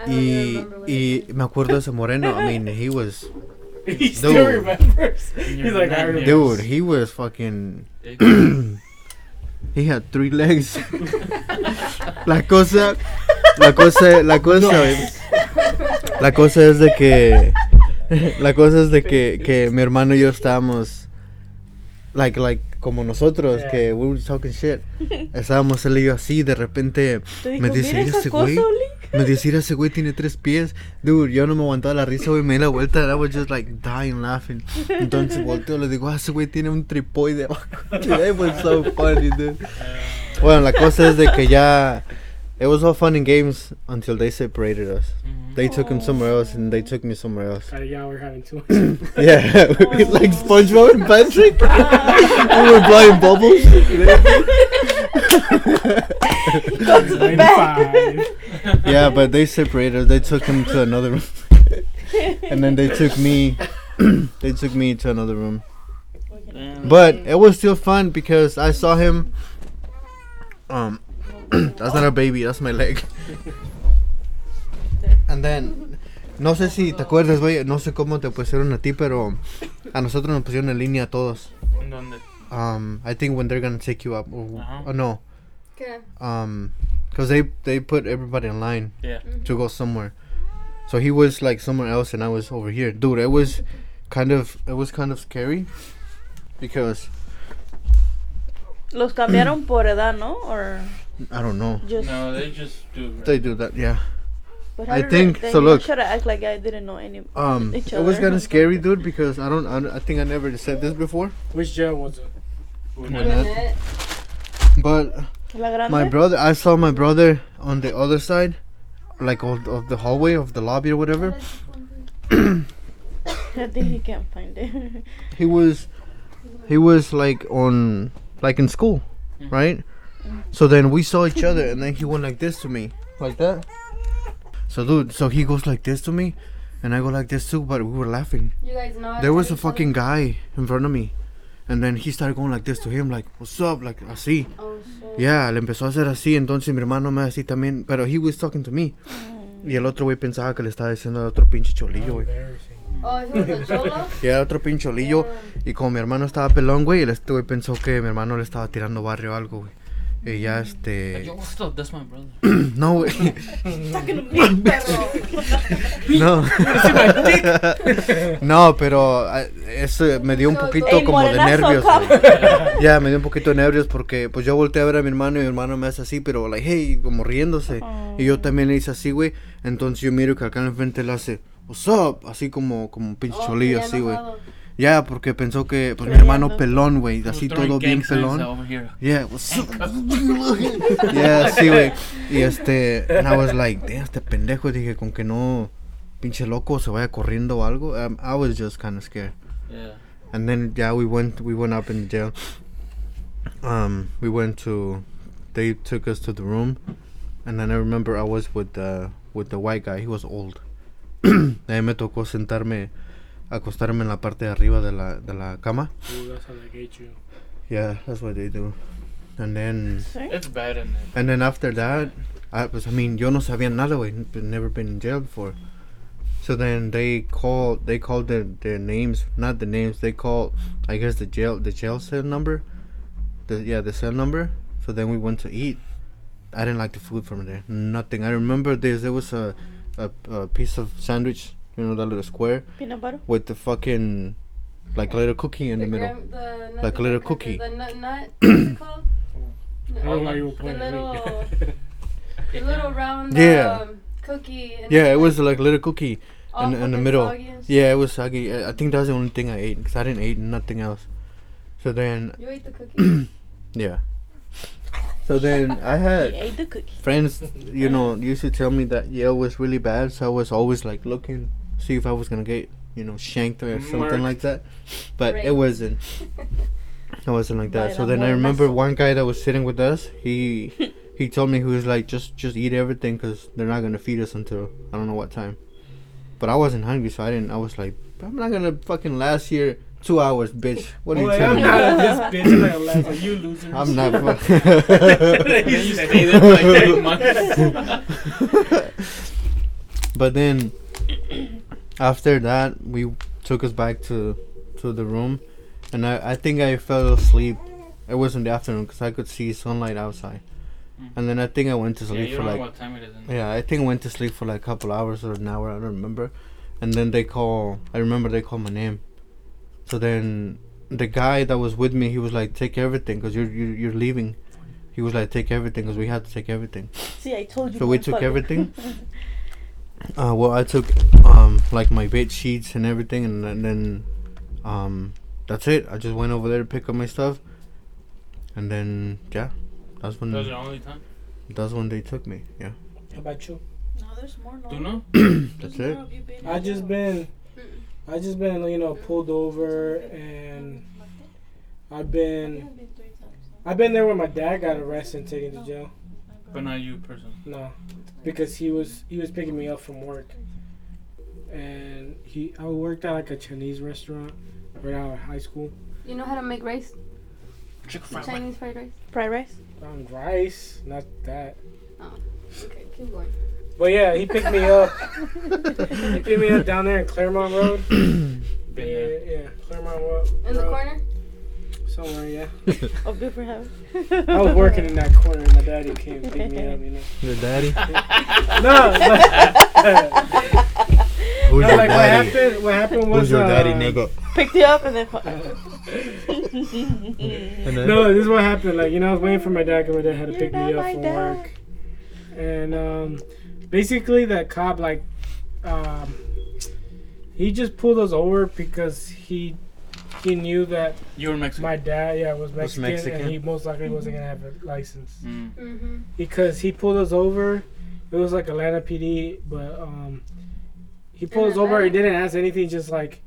Y, y me acuerdo de ese moreno, I mean, he was, *laughs* He still Dude. remembers. He's like, I remember. dude, he was fucking, *clears throat* *clears throat* he had three legs. *laughs* La cosa, la cosa, la cosa, güey, la cosa es de que, la cosa es de que, que mi hermano y yo estábamos, like, like, como nosotros, Yeah. que we were talking shit. Estábamos él y yo así, de repente, Te me dice, mira ese cosa, güey, Oli. Me dice, "Mira, ese güey tiene tres pies. Dude, yo no me aguantaba la risa, güey, me di la vuelta, and I was just like dying laughing. Entonces volteo, le digo, ah, ese güey tiene un tripoide abajo. *laughs* It was so funny, dude. Bueno, la cosa es de que ya, it was all fun and games until they separated us. They took him somewhere else and they took me somewhere else. Uh, yeah, we're having too much. *laughs* Yeah, *laughs* like SpongeBob and Patrick. we were blowing bubbles. Go to the back. yeah, but they separated. They took him to another room, *laughs* and then they took me. *clears throat* they took me to another room. But it was still fun because I saw him. Um, *clears throat* that's not a baby. That's my leg. *laughs* And then, no sé si te acuerdas, güey. No sé cómo te pusieron a ti, pero a nosotros nos pusieron en línea a todos. ¿En dónde? Um, I think when they're gonna take you up. Or, Uh-huh. oh no. Okay. Um, cause they they put everybody in line Yeah. to go somewhere. So he was like somewhere else and I was over here. Dude, it was kind of it was kind of scary because Los cambiaron *clears throat* por edad, ¿no? Or I don't know. just. No, they just do. They do that, yeah. But I how think- they, so look. Should I act like I didn't know any? Um, Each it was kind of scary, dude, because I don't, I don't I think I never said this before, Which jail was it? Gwinnett. but my brother, I saw my brother on the other side, like of, of the hallway of the lobby or whatever. I think he can't find it. he was he was like on like in school mm-hmm. right? So then we saw each other and then he went like this to me. Like that. So dude so he goes like this to me and i go like this too but we were laughing. You guys know. there was a fucking guy in front of me and then he started going like this to him like what's up like así Oh shit. yeah le empezó a hacer así entonces mi hermano me así también pero he was talking to me y el otro güey pensaba que le estaba diciendo al otro pinche cholillo güey. Oh. Y era *laughs* otro pincholillo. Y como mi hermano estaba pelón, güey, este güey pensó que mi hermano le estaba tirando barrio o algo, güey. Y ya este. Yo, what's up? That's my brother. *clears throat* No, güey. *laughs* Perro. No. *laughs* no, pero ah, eso me dio un poquito como de nervios. Ya, me dio un poquito de nervios porque pues yo volteé a ver a mi hermano y mi hermano me hace así, pero like, hey, como riéndose. Y yo también le hice así, güey. Entonces yo miro que acá en el frente le hace, what's up? Así como, como un pinche Oh, cholillo, así, güey. Ya, porque pensó que pues mi hermano pelón, güey, así todo bien pelón. Yeah, up? *laughs* yeah, sí, güey. Y este, and I was like, damn, este pendejo. Dije, con que no, pinche loco, se vaya corriendo o algo. Um, I was just kind of scared. Yeah. And then, yeah, we went, we went up in the jail. Um, we went to, they took us to the room, and then I remember I was with the, with the white guy. He was old. *clears throat* Ahí me tocó sentarme, acostarme en la parte de arriba de la, de la cama. Ooh, that's how they get you. Yeah, that's what they do. And then. It's bad in there. And then after that, I was, I mean, yo no sabía nada, güey. n- Never been in jail before. So then they called, they called their, their names, not the names, they called, I guess the jail, the jail cell number. The, yeah, the cell number. So then we went to eat. I didn't like the food from there. Nothing. I remember this, there was a, a, a piece of sandwich, you know, that little square Peanut butter. with the fucking, like a little cookie in the, middle. gram- the nut- Like a little nut- cookie. The nut, nut *clears throat* what's it called? I don't know why you were The pointing at little, *laughs* the little round Yeah. um, cookie. And Yeah, it was like a little cookie. in- in the middle. soggy and shit. Yeah, it was soggy. I I think that was the only thing I ate because I didn't eat nothing else. So then, You ate the cookie. *clears throat* yeah. So then I *laughs* had the friends, you *laughs* know, used to tell me that jail was really bad. So I was always like looking, see if I was gonna get, you know, shanked or something Marked. like that. But it wasn't. *laughs* It wasn't like that. By So then I remember morenazo. one guy that was sitting with us. He he *laughs* told me he was like, just just eat everything because they're not gonna feed us until I don't know what time. But I wasn't hungry, so I didn't. I was like, I'm not gonna fucking last here two hours, bitch. What are you Boy, telling I'm me? not this bitch. I'm not gonna laugh at you losers. I'm not. *laughs* Then you stay there for like three months. but then after that, we took us back to to the room, and I I think I fell asleep. It was in the afternoon because I could see sunlight outside, Mm. and then I think I went to Yeah, sleep you for don't like know what time it is. In. Yeah, I think I went to sleep for like a couple hours or an hour. I don't remember. And then they call. I remember they called my name. So then the guy that was with me, he was like, "Take everything, cause you're you're, you're leaving." He was like, "Take everything, cause we had to take everything." See, I told you. So we took motherfucker. everything. *laughs* Uh, well, I took um like my bed sheets and everything, and, then- then um that's it. I just went over there to pick up my stuff, and then yeah, that's when That was your only time. that's when they took me. Yeah, How about you? No, there's more. Do you know? *clears throat* that's it. I just been, I just been you know pulled over and I've been, I've been there when my dad got arrested and taken to jail. But not you, person. No, because he was he was picking me up from work, and he I worked at like a Chinese restaurant right out of high school. You know how to make rice? Fried Chinese fried rice? Fried rice. On rice, not that. Oh, okay, keep going. But yeah, he picked me up. *laughs* he picked me up down there in Clairmont Road. Been Yeah, yeah, Clairmont Road. In the corner? Somewhere, yeah. Oh, good for him. I was working in that corner, and my daddy came and picked me up. You know. Your daddy? *laughs* No, *laughs* like, Who's no, your like what happened? What happened was Who's your daddy, uh, nigga? Picked you up and then. *laughs* And then- No, this is what happened. Like, you know, I was waiting for my dad because my dad had to You're pick me up from dad. work. And um, basically, that cop, like, um, he just pulled us over because he he knew that You were Mexican. my dad, yeah, was Mexican, Mexican. and he most likely wasn't gonna have a license Mm. Mm-hmm. because he pulled us over. It was like Atlanta PD, but um, he pulled us over. He didn't ask anything. Just like,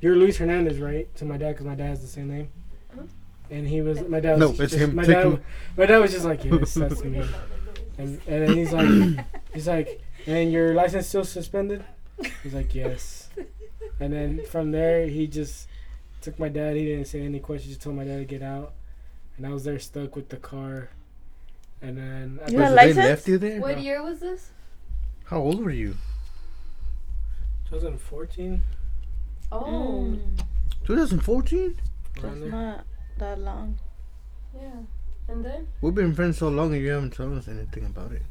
"You're Luis Hernandez, right?" To my dad, because my dad has the same name. Uh-huh. And he was my dad. Was No, Was it's just- him. My Take dad, him. my dad was just like, "Yes, that's me." And and then he's like, *laughs* he's like, "And your license still suspended?" He's like, "Yes." And then from there, he just took my dad. He didn't say any questions. Just told my dad to get out, and I was there stuck with the car. And then I You But had so license? they left you there? What No. year was this? How old were you? 2014. Oh, Mm, 2014. that's not that long. yeah. And then We've been friends so long and you haven't told us anything about it.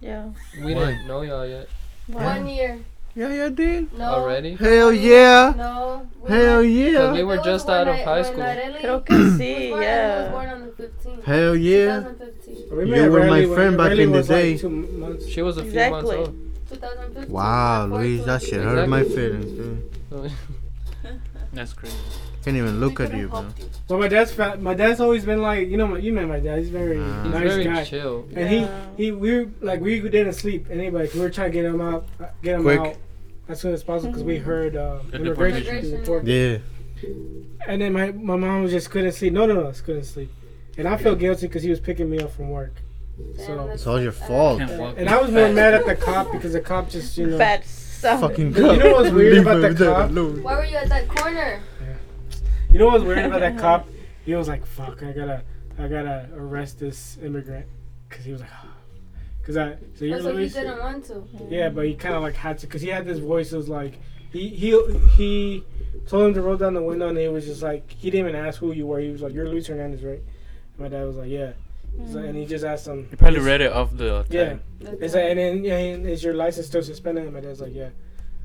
Yeah. We Why? didn't know y'all yet. one year. Yeah, yeah, did. No. Already? Hell yeah. No. Hell yeah. Because we were just out of high school. Creo que sí, born, I was yeah. born on the 15th. Hell yeah. 2015. You were my friend back in the day. She was a few Exactly. months 2015. Wow, Four, Luis, two, that three. shit hurt my Exactly. feelings, dude. *laughs* That's crazy. Can't even look at you, bro. helped you. But my dad's fa- my dad's always been like you know my, you met my dad. He's very Uh, He's nice very guy. chill. And Yeah. he he we were, like we didn't sleep anybody. We were trying to get him out, uh, get him Quick. out as soon as possible because we heard uh, The immigration report. Yeah. And then my my mom just couldn't sleep. No, no, no, just couldn't sleep. And I felt guilty because he was picking me up from work. So It's all your fault. And I was more mad at the cop because the cop just you know. Fat son. Fucking You know what's weird Leave about the him cop? Why were you at that corner? You know what's weird about that *laughs* cop? He was like, "Fuck, I gotta, I gotta arrest this immigrant," because he was like, "Cause I." So you're Oh, so he didn't want to. Yeah, but he kind of like had to, cause he had this voice. It was like he he he told him to roll down the window, and he was just like he didn't even ask who you were. He was like, "You're Luis Hernandez, right?" And my dad was like, "Yeah," He's like- and he just asked him. He probably read it off the. Yeah. tag. That's It's like, and then yeah, and is your license still suspended? And my dad's like, "Yeah,"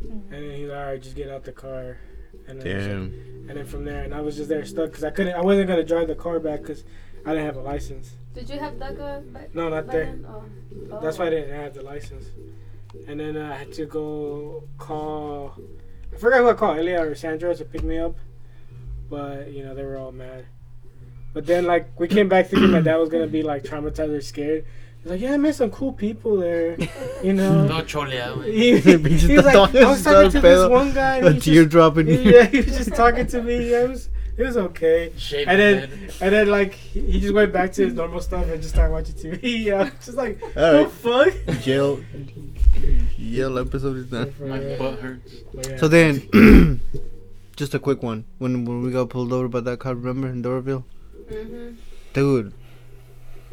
Mhm. and then he's like, "All right, just get out the car." And then, it was like- Damn. and then from there, and I was just there stuck because I couldn't, I wasn't gonna drive the car back because I didn't have a license. Did you have DACA by, No, not by there. then? Oh. oh. That's why I didn't have the license. And then uh, I had to go call. I forgot who I called, Elia or Sandra, to pick me up. But you know they were all mad. But then like we came back thinking my dad was gonna be like traumatized or scared. He's like, yeah, I met some cool people there. You know. *laughs* No cholea, *laughs* he, he was like, I was talking to this one guy. and A he tear just- *laughs* yeah, he was just talking to me. Yeah, was it was okay. Shave And then- head. And then like he, he just went back to his normal stuff and just started watching TV. *laughs* Yeah, just like All the fuck. Jail. *laughs* Jail episode is done. My butt hurts. Yeah. So then, *clears throat* just a quick one. When when we got pulled over by that cop, remember in Doraville, Mm-hmm. dude.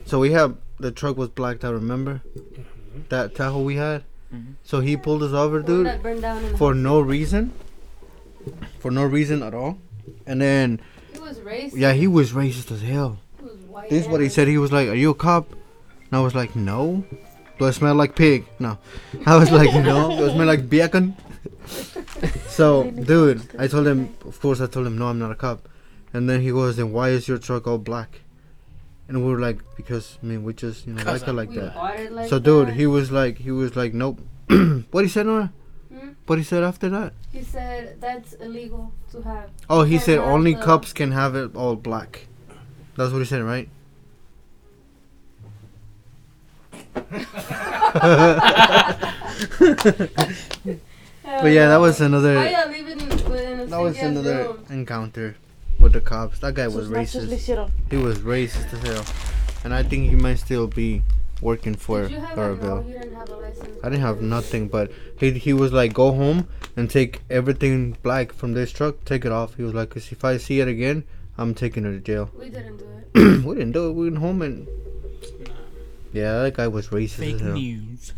So we have the truck was blacked out. Remember that Tahoe we had. Mhm. So he pulled us over, dude, that burned down in the for no reason. For no reason at all. And then He was racist. yeah, he was racist as hell. He was white. This is what he said. He was like, "Are you a cop?" And I was like, "No." Do I smell like pig? No. I was like, "No." Do I smell like bacon? *laughs* so, dude, I told him. Of course, I told him, "No, I'm not a cop." And then he goes, "Then why is your truck all black?" And we were like, "Because I mean, we just you know like it like that." like So, dude, that. he was like, he was like, "Nope." *clears throat* what he said, Nora? What he said after that? He said that's illegal to have. Oh, he said only the- cops can have it all black. That's what he said, right? *laughs* But yeah, that was another. Why y'all living within a That was another room? encounter with the cops. That guy was Sus machos le racist. He was racist as hell, and I think he might still be working for Did you have a, no, Doraville. you didn't have a license. I didn't have nothing, but he he was like, go home and take everything black from this truck, take it off. He was like, 'cause if I see it again, I'm taking her to jail. We didn't do it. *clears throat* we didn't do it. We went home and yeah, that guy was racist Fake as hell. news.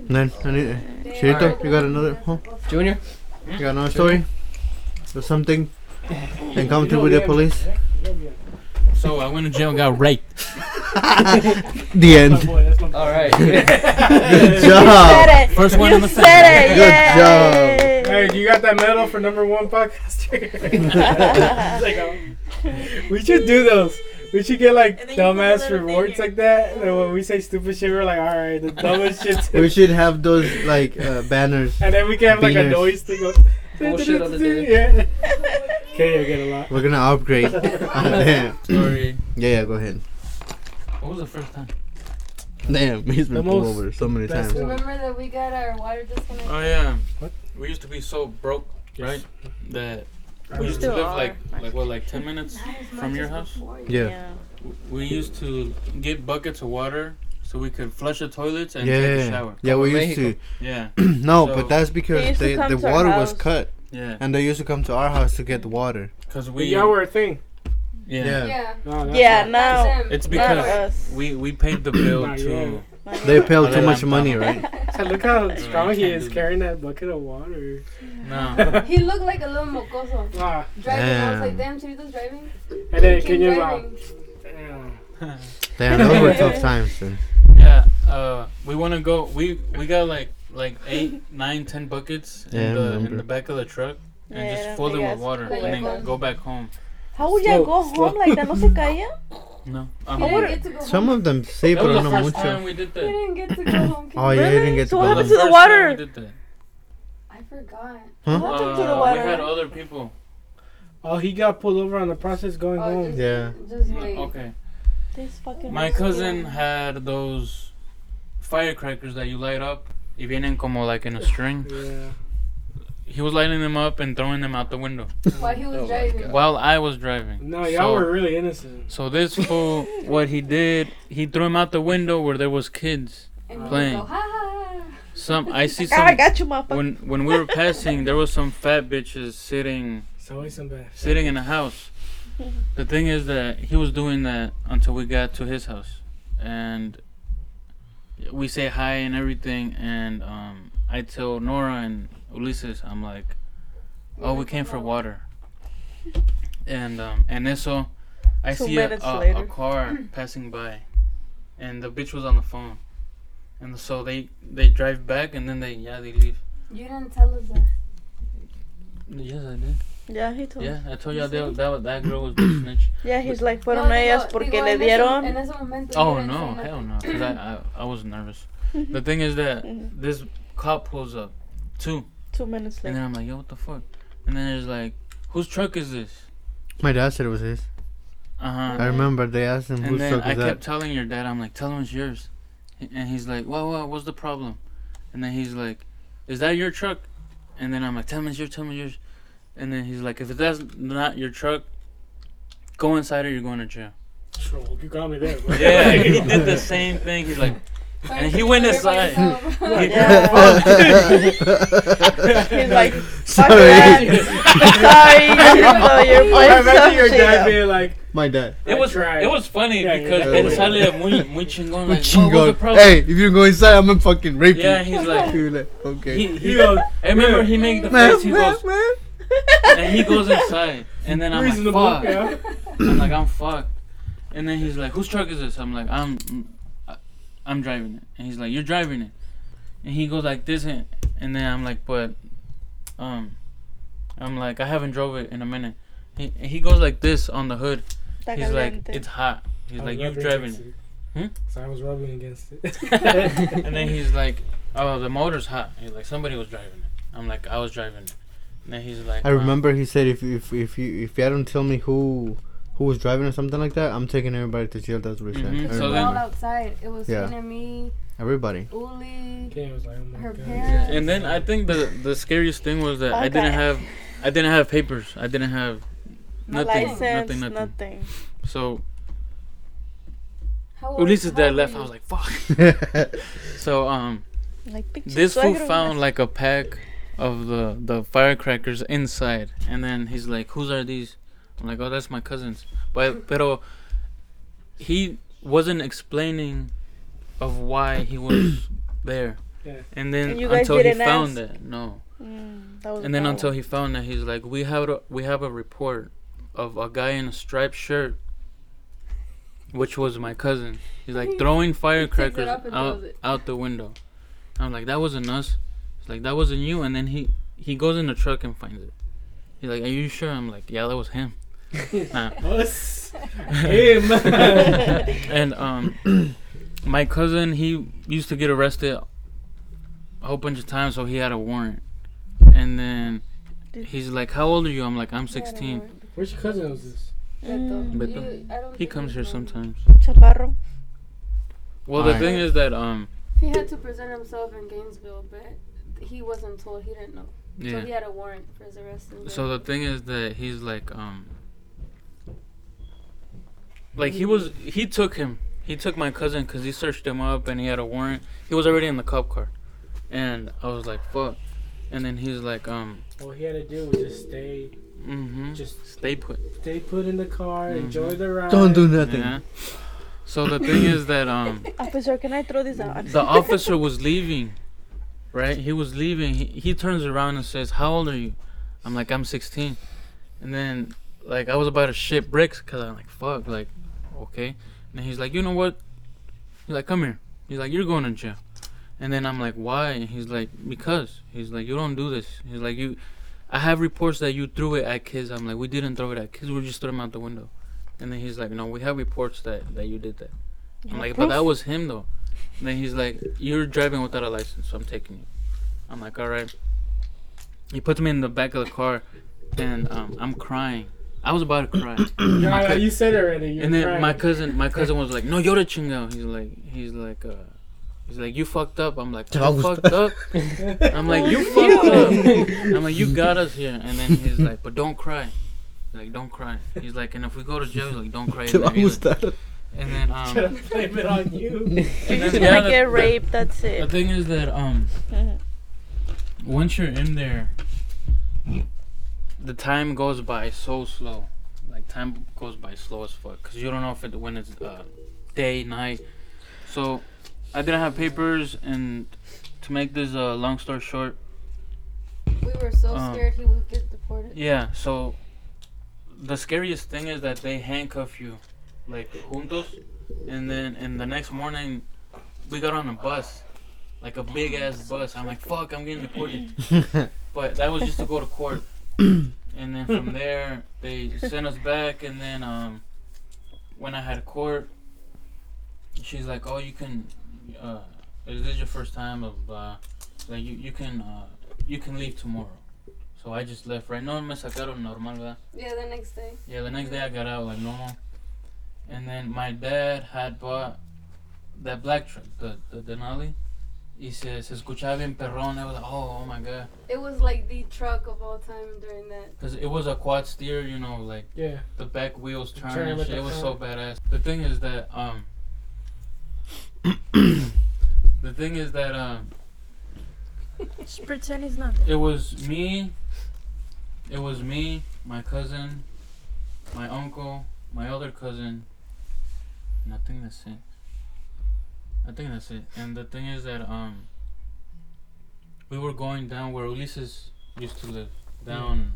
Then I need, Chirito, you got another? Huh? Junior? You got another story? Or something? *laughs* Encounter with the police? So I went to jail and got raped. *laughs* The end. My boy, that's my boy. All right. *laughs* Good You job. said it. First one you in the said family. it. Good Yay. Hey, you got that medal for number one podcaster? It's *laughs* like, we should do those. We should get like And then you put a dumbass rewards like that. And when we say stupid shit, we're like, all right, the dumbest shit. We should have those like uh, banners. And then we can have like a Beaners. noise thing. Of, Bullshit of the day. Yeah. Okay, I get a lot. We're gonna upgrade. Damn. Story. *laughs* Yeah, yeah, go ahead. What was the first time? Damn, he's been The pulled most over so many best times. one. Remember that we got our water disconnected? Oh yeah. What? We used to be so broke, right? That we We used to still live like are. like what like ten minutes from your house. before. Yeah. We used to get buckets of water so we could flush the toilets and take a shower. yeah, we Como used to. Yeah, *clears throat* no, So- but that's because used to they, the water was cut, yeah. and they used to come to our house to get the water. Cause We we y'all were a thing. yeah. Yeah. Yeah. No, Yeah, not- now. It's because we we paid the bill Not to. They paid too much money, right? *laughs* *laughs* Look how strong he is carrying that bucket of water. No. *laughs* He looked like a little mocoso Ah, driving. I was like, Damn. damn, Chirito's driving. and then Keep can you driving. Damn. Damn, those were tough times, dude. Yeah. Uh, we want to go. We we got like like eight, *laughs* nine, ten buckets Yeah, in the in the back of the truck, and Yeah, just fill them with water, Like and then that. go back home. How would you Slow, go slow. home like that? No se *laughs* caía? No. He Um, didn't to go Some home. of them sí, that was pero the no first time mucho. we did He that. didn't get to go *coughs* home. Oh, yeah, I didn't get to So go what home. happened to the water? did that. I forgot. Huh? What happened to the Uh, water? We had other people. Oh, he got pulled over on the process going Oh, home. just, Yeah. Just wait. Okay. This fucking My cousin had those firecrackers that you light up. Y vienen como like in a string. Yeah. He was lighting them up and throwing them out the window While he was Oh driving. While I was driving. No, y'all So- were really innocent. So this fool, what he did, he threw him out the window where there was kids. And Playing. go, ha ha. ha." Some I see Ah, *laughs* I some got you, motherfucker. when when we were passing, there was some fat bitches sitting some sitting in a house. The thing is that he was doing that until we got to his house, and we say hi and everything. And um, I tell Nora and Ulises, I'm like, "Oh, we came for water." And um, and so, I Two see a, a, a car *clears throat* passing by, and the bitch was on the phone, and so they they drive back and then they yeah they leave. You didn't tell us that. Yes, I did. Yeah, he told Yeah, I told y'all that that, that girl was the snitch. *clears throat* Yeah, he's like, No, fueron digo- ellas porque digo, le en En dieron. ese momento. Oh no, hell nothing. no, 'cause I, I I was nervous. The thing is that Mhm. this cop pulls up, too, Two minutes later. and then I'm like, yo, what the fuck? And then there's like, whose truck is this? My dad said it was his. Uh huh. I remember they asked him And whose then truck I is kept that. telling your dad, I'm like, tell him it's yours, and he's like, what what what's the problem? And then he's like, is that your truck? And then I'm like, tell him it's yours, tell him it's yours. And then he's like, if that's not your truck, go inside or you're going to jail. Sure, you got me there. Bro. Yeah, he *laughs* did the same thing. He's like, And he went inside. *laughs* Yeah. *laughs* He's like, fuck Sorry. that. Sorry, so you're I playing imagine your dad being like, My dad. It I was tried. it was funny Yeah, because yeah. él sale muy muy chingón Muy like, "Oh, what's the chingón. problem?" Hey, if you go inside, I'm gonna fucking rape you. Yeah, he's like okay. he, he he goes, I remember he made the man, face he man, goes man. And he goes inside and then I'm like reasonable. fuck Yeah. I'm like I'm fucked and then he's like whose truck is this I'm like I'm I- I'm driving it and he's like you're driving it and he goes like this and, and then I'm like but um I'm like I haven't drove it in a minute he he goes like this on the hood Está he's like it's hot he's I like was you've rubbing driven against it it. Hmm? So I was rubbing against it. *laughs* and then *laughs* he's like, "Oh, the motor's hot." He's like, "Somebody was driving it." I'm like, "I was driving it." And he's like, I "Uh, remember he said if if if you if you don't tell me who who was driving or something like that, I'm taking everybody to jail. That's what he said. Mhm, I so We were then- all outside. It was Yeah. Finn and me, Everybody. Uli, Kane was like, oh my her parents. And then I think the the scariest thing was that I didn't have, I didn't have papers. I didn't have nothing, license, nothing, nothing. nothing. So How old- Ulises' dad left. I was like, "Fuck." *laughs* So um, Like, this fool found like a pack of the the firecrackers inside, and then he's like, "Whose are these?" I'm like, "Oh, that's my cousin's." But pero he wasn't explaining of why he was *coughs* there. Yeah. And then And until he didn't found ask? it, no. Mm, that was And then bad until one. he found that, he's like, "We have a, we have a report of a guy in a striped shirt." Which was my cousin. He's like *laughs* throwing firecrackers up out out the window. I'm like, that wasn't us. He's like, that wasn't you. And then he he goes in the truck and finds it. He's like, are you sure? I'm like, yeah, that was him. *laughs* Nah. Us. *laughs* Him. *laughs* And um, *clears throat* my cousin he used to get arrested a whole bunch of times, so he had a warrant. And then he's like, how old are you? I'm like, I'm Yeah, I don't 16. know. Which cousin was this? Mm, Beto. You- He comes here sometimes. Chaparro. Well, the Alright. thing is that um, He had to present himself in Gainesville, but he wasn't told. He didn't know. Yeah. So he had a warrant for his arrest. and So the thing is that he's like um, like he was he took him. He took my cousin because he searched him up and he had a warrant. He was already in the cop car, and I was like, "Fuck!" And then he's like, "Um, All he had to do was just stay, mm-hmm, just stay put." stay put in the car, enjoy the ride. Don't do nothing. Yeah. So the thing is that um, *laughs* Officer, can I throw this out? the officer was leaving, right? He was leaving. He, he turns around and says, "How old are you?" I'm like, "I'm 16." And then like I was about to shit bricks because I'm like, "Fuck," like, okay. And he's like, "You know what?" He's like, "Come here." He's like, "You're going to jail." And then I'm like, "Why?" And he's like, "Because." He's like, "You don't do this." He's like, "You." I have reports that you threw it at kids. I'm like, we didn't throw it at kids. We just threw them out the window. And then he's like, no, we have reports that, that you did that. I'm like, but that was him though. And then he's like, you're driving without a license, so I'm taking you. I'm like, all right. He puts me in the back of the car, and um, I'm crying. I was about to cry. *clears throat* No, My no, you said it already. You're and then crying. my cousin, my cousin was like, "No, llora chingao." He's like, he's like, uh, he's like, "You fucked up." I'm like, Te "I fucked up." *laughs* I'm like, "You *laughs* fucked up." I'm like, "You got us here." And then he's like, "But don't cry." He's like, "Don't cry." He's like, "And if we go to jail, he's like, don't cry." Te in va a there either." gustar. And then *laughs* um, blame it on you. *laughs* and You're then, just yeah, gonna get the- raped. That's it. The it. thing is that um, Mhm. once you're in there, the time goes by so slow. Like time goes by slow as fuck, cause you don't know if it when it's uh, day, night. So I didn't have papers, and to make this uh, long story short, We were so Um, scared he would get deported. yeah. So the scariest thing is that they handcuff you, like juntos, and then in the next morning, we got on a bus, like a big ass bus. I'm like, fuck, I'm getting deported. *laughs* But that was just to go to court. and then from there, they sent us back. And then um, when I had court, she's like, "Oh, you can. Uh, is this your first time of uh, like you you can uh, you can leave tomorrow." So I just left. Right, no me sacaron normal, ¿verdad? Yeah, the next day. Yeah, the next day I got out like normal. And then my dad had bought that black truck, the the Denali. Y se, se escuchaba bien perrón. I was like, oh, oh my god. It was like the truck of all time during that. Because it was a quad steer, you know, like Yeah. the back wheels turn Turn and shit. It was so badass. The thing is that, um, *coughs* the thing is that, um, Just pretend he's not. it was me, it was me, my cousin, my uncle, my other cousin, and I think that's it. I think that's it. And the thing is that, um, we were going down where Ulises used to live, down,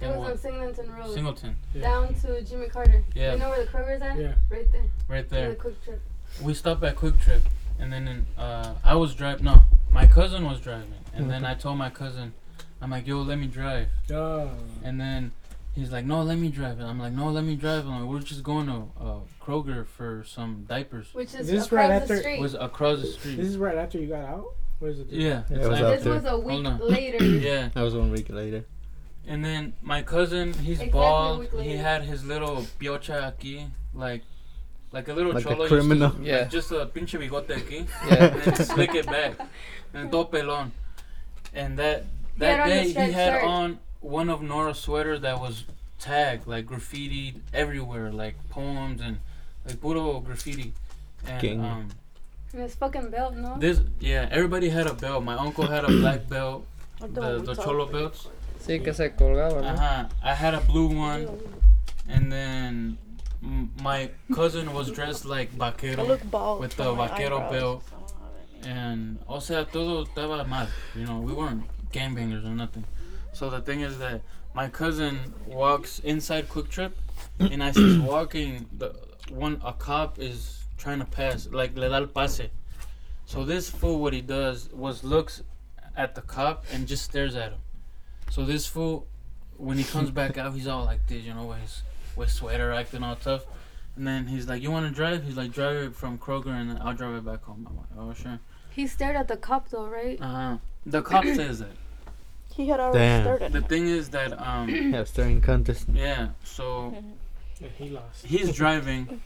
I It think was on Singleton Road. Singleton. Yeah. Down to Jimmy Carter. Yeah. You know where the Kroger's at? Yeah. Right there. Right there. the QuikTrip. we stopped at QuikTrip, and then in, uh, I was driving. No, my cousin was driving, and then I told my cousin, I'm like, "Yo, let me drive." Oh. And then he's like, "No, let me drive." And I'm like, "No, let me drive." I'm like, "We're just going to uh, Kroger for some diapers." Which is This is across right the after- It street. was across the street. This is right after you got out? Where is it? yeah, Yeah, it's it was after- out this there. was a Hold week on. later. *clears throat* yeah. That was one week later. And then my cousin, he's Exactly bald. He had his little piocha aquí, like, like a little Like a cholo. used to- criminal. Yeah. like just a pinche bigote aquí. Yeah. and then slick it back, and todo pelón. And that He had that on day he had shirt. on one of Nora's sweaters that was tagged, like graffitied everywhere, like poems and like puro graffiti. And King. um, And his fucking belt, no? this yeah, everybody had a belt. My uncle had a black belt, the the cholo belts. Sí, que se colgaba, Uh-huh. I had a blue one, and then my cousin was dressed like I vaquero. look bald. With the vaquero belt. so I don't have any. and o sea todo estaba mal you know we weren't gangbangers or nothing so the thing is that my cousin walks inside QuikTrip and as he's *clears throat* walking the one a cop is trying to pass like le da el pase so this fool what he does was looks at the cop and just stares at him so this fool when he comes back out he's all like this you know with his with sweater acting all tough and then he's like you want to drive he's like drive it from kroger and i'll drive it back home i'm like oh sure He stared at the cop though, right? uh huh. The cop says that. He had already Damn. started. The thing is that um *clears throat* Yeah, staring contest. yeah, so Yeah, he lost. he's *laughs* driving,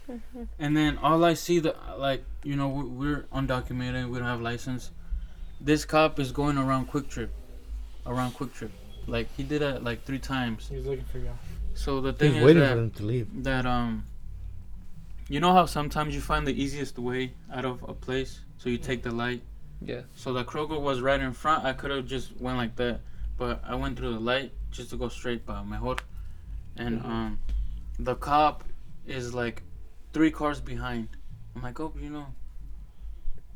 and then all I see the like you know we- we're undocumented, we don't have license. This cop is going around QuikTrip, around QuikTrip, like he did it like three times. He's looking for you. So the He's thing is waiting that for them to leave. that um you know how sometimes you find the easiest way out of a place, so you take the light. Yeah. So the Kroger was right in front. I could have just went like that, but I went through the light just to go straight by mejor. And Mhm. um, the cop is like three cars behind. I'm like, oh, you know.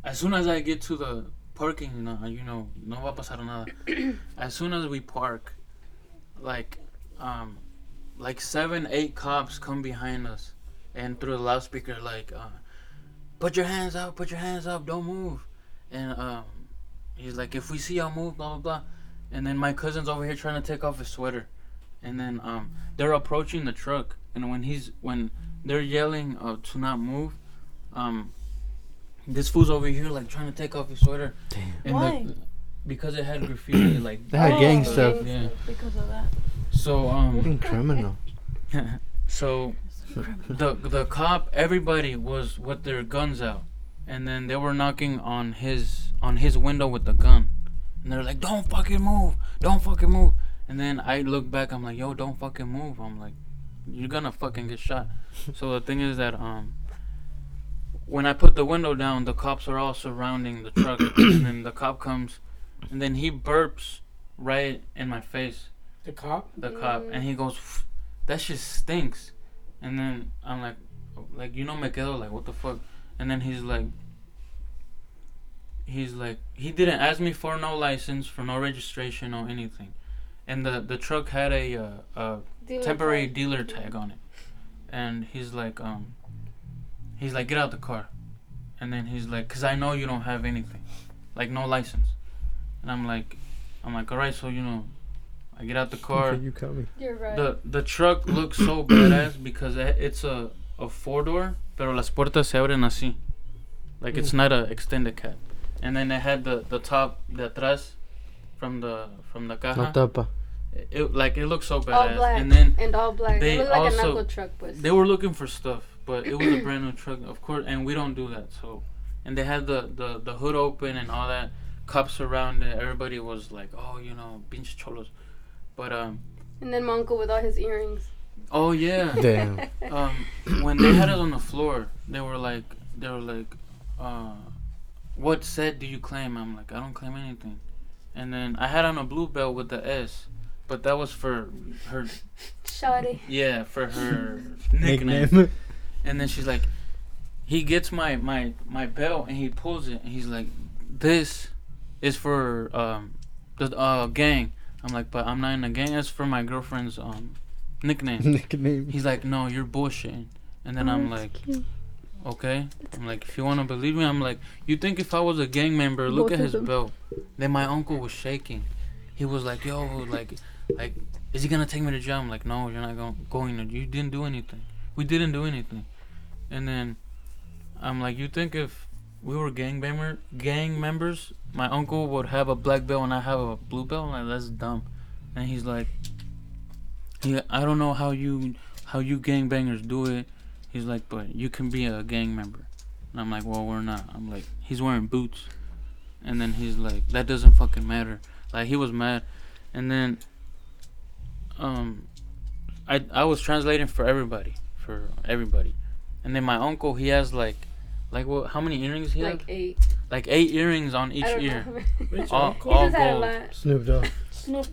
As soon as I get to the parking, you know, you know, no va a pasar nada. *clears throat* as soon as we park, like, um, like seven, eight cops come behind us, and through the loudspeaker, like, uh, put your hands up, put your hands up, don't move, and um, he's like, if we see y'all move, blah blah blah, and then my cousin's over here trying to take off his sweater, and then um, they're approaching the truck, and when he's when they're yelling uh, to not move, um, this fool's over here like trying to take off his sweater. Damn. And Why? The, because it had graffiti like. They had Oh, gang stuff. Yeah. Because of that. So um. Fucking criminal. *laughs* so the the cop everybody was with their guns out and then they were knocking on his on his window with the gun and they're like don't fucking move don't fucking move and then i look back i'm like yo don't fucking move i'm like you're gonna fucking get shot *laughs* so the thing is that um when i put the window down the cops are all surrounding the truck *coughs* and then the cop comes and then he burps right in my face The cop. the cop, and he goes, "That shit stinks." And then I'm like, like you know, me quedo like, what the fuck? And then he's like, he's like, he didn't ask me for no license, for no registration or anything, and the the truck had a uh, a Dealer temporary tag. dealer tag on it, and he's like, um, he's like, get out the car, and then he's like, cause I know you don't have anything, like no license, and I'm like, I'm like, all right, so you know, I get out the *laughs* car. you coming? You're right. The the truck looks so *coughs* badass because it's a a four door, pero las puertas se abren así, like it's not a extended cab. And then it had the the top de atrás from the from the No caja. tapa. It, it- like it looks so all badass. black. And then and all black. they it looked like a also- knuckle truck, but they were looking for stuff, but it was a *clears throat* brand new truck, of course, and we don't do that. So, and they had the the the hood open and all that. Cops around it. Everybody was like, oh, you know, pinche cholos. But um, and then my uncle with all his earrings. oh yeah. *laughs* Damn. um, when they had it on the floor, they were like, they were like, uh, what set do you claim? I'm like, I don't claim anything. And then I had on a blue belt with the S, but that was for her, Shawty. yeah, for her *laughs* nickname. And then she's like, he gets my my my belt and he pulls it and he's like, this is for um the uh gang. I'm like, but I'm not in the gang. It's for my girlfriend's um nickname. *laughs* Nickname. He's like, no, you're bullshitting. And then I'm like, okay. I'm like, if you want to believe me, I'm like, you think if I was a gang member, look Both at his them. belt. Then my uncle was shaking. He was like, yo, like, like, is he gonna take me to jail? I'm like, no, you're not going going to. You didn't do anything. We didn't do anything. And then I'm like, you think if we were gang member gang members, my uncle would have a black belt and I have a blue belt? I'm like, that's dumb. And he's like, yeah, I don't know how you how you gangbangers do it. He's like, but you can be a gang member. And I'm like, well, we're not. I'm like, he's wearing boots. And then he's like, that doesn't fucking matter. Like he was mad. And then um I I was translating for everybody, for everybody. And then my uncle, he has like like what how many earrings he has? Like has? eight. Like 8 earrings on each I don't ear. know. *laughs* Which All, he all just had a gold. lot. Snoop Dogg. Snoop,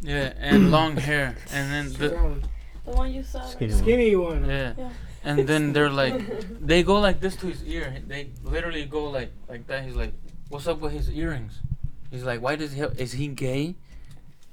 Yeah, and long hair. And then the the one you saw. Skinny right? one. Skinny one. yeah. Yeah. And then they're like they go like this to his ear. They literally go like like that. He's like, "What's up with his earrings?" He's like, "Why does he? Have, is he gay?"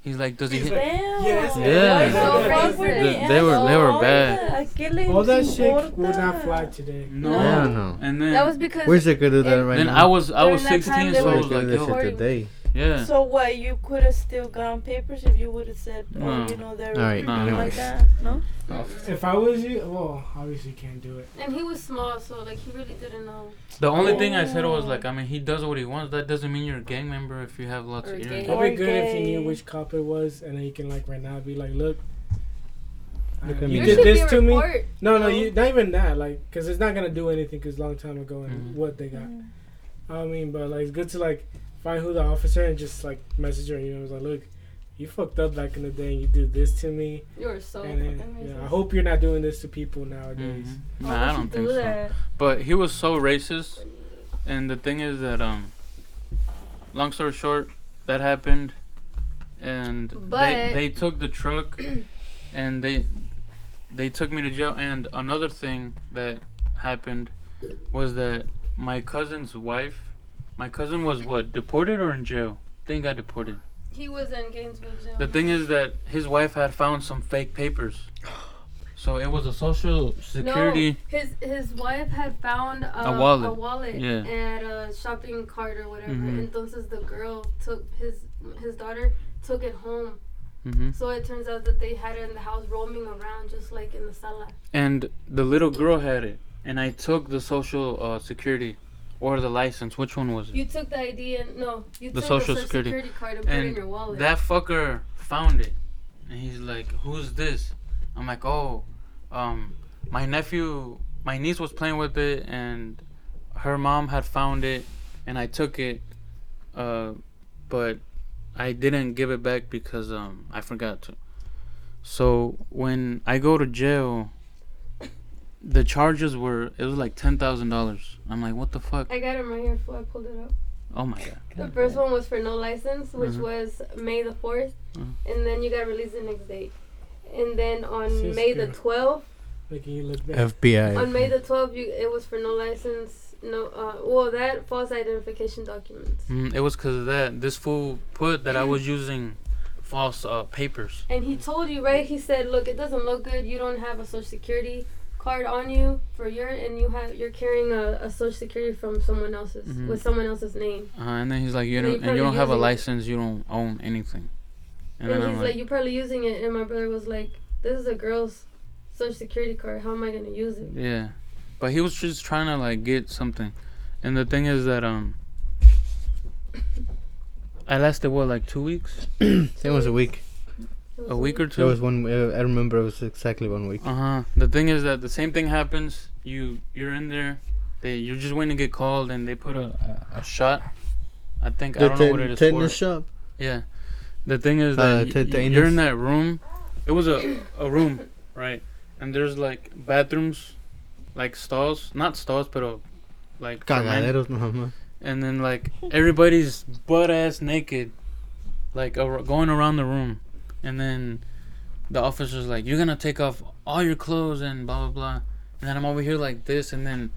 He's like, "Does he?" He's hit- like, Damn. Yes. Yeah. So So fuck with racist. the They were- they were oh, bad. ¿A qué le All that shit importa? would not fly today. no. Yeah, no. And then That was because Where's they could do that right then now? I was I was During that time, 16, so I were was like, could do that "Yo, today. Yeah." So what? You could have still gotten papers if you would have said, oh, No. you know, they're All right, no. like that. No. If I was you, well, obviously can't do it. and he was small, so like he really didn't know. The only thing I said was Oh. like, I mean, he does what he wants. That doesn't mean you're a gang member if you have lots Or of gay. earrings. It'd be good if you knew which cop it was, and then you can like right now be like, look, uh, Look you did this to me. report. No, no, No. you not even that. Like, cause it's not gonna do anything. Cause long time ago and Mhm. what they got. Mm. I mean, but like, it's good to like find who the officer and just like message her. You know, it's like, look, you fucked up back in the day. and You did this to me, You were so and then, fucking yeah. I hope you're not doing this to people nowadays. Mhm. Nah, I don't think do so. that? But he was so racist, and the thing is that um, long story short, that happened, and they they took the truck, *clears throat* and they they took me to jail. And another thing that happened was that my cousin's wife, my cousin was what deported or in jail. I think got deported. He was in Gainesville jail. The thing is that his wife had found some fake papers. So it was a social security. No, his his wife had found uh, A wallet. a wallet Yeah. at a shopping cart or whatever. Mhm. Entonces the girl took his his daughter took it home. hmm So it turns out that they had it in the house roaming around just like in the sala. And the little girl had it, and I took the social uh, security or the license. Which one was it? You took the ID and no, you The took Social the Security. security card and put it in your wallet. That fucker found it, and he's like, "Who's this?" I'm like, "Oh, um, my nephew, my niece was playing with it, and her mom had found it, and I took it, uh, but I didn't give it back because um I forgot to. So when I go to jail, the charges were it was like ten thousand dollars. I'm like, what the fuck? I got it right here. fool. I pulled it up. Oh my god. The first one was for no license, which Mhm. was May the 4th, Mhm. and then you got released the next day. And then on Sister. May the 12th, Making you look bad. FBI. on May the 12th, you, it was for no license, no, uh, well, that false identification documents. Mm, it was because of that. This fool put that I was using false uh, papers. And he told you, right? He said, look, it doesn't look good. You don't have a social security card on you for your, and you have, you're carrying a, a social security from someone else's, Mhm. with someone else's name. Uh, and then he's like, you And don't, you and you don't have a using it. license. You don't own anything. And, And, then he's I'm like, like, you're probably using it. And my brother was like, this is a girl's social security card. How am I going to use it? yeah, but he was just trying to like get something. And the thing is that um, *coughs* I lasted what like two weeks, *coughs* it was a week. It was a week or It two. was one. Uh, I remember it was exactly one week. Uh huh. The thing is that the same thing happens. You you're in there. They you're just waiting to get called, and they put a a, a shot. I think I don't know what it is tetanus for. shop. Yeah. The thing is Uh, that y- y- you're in that room. It was a a room, right? And there's like bathrooms, like stalls, not stalls, but uh, like for men. Cagaderos, no, no. And then like everybody's butt ass naked, like ar- going around the room. And then the officer's like, "You're gonna take off all your clothes and blah blah blah." And then I'm over here like this, and then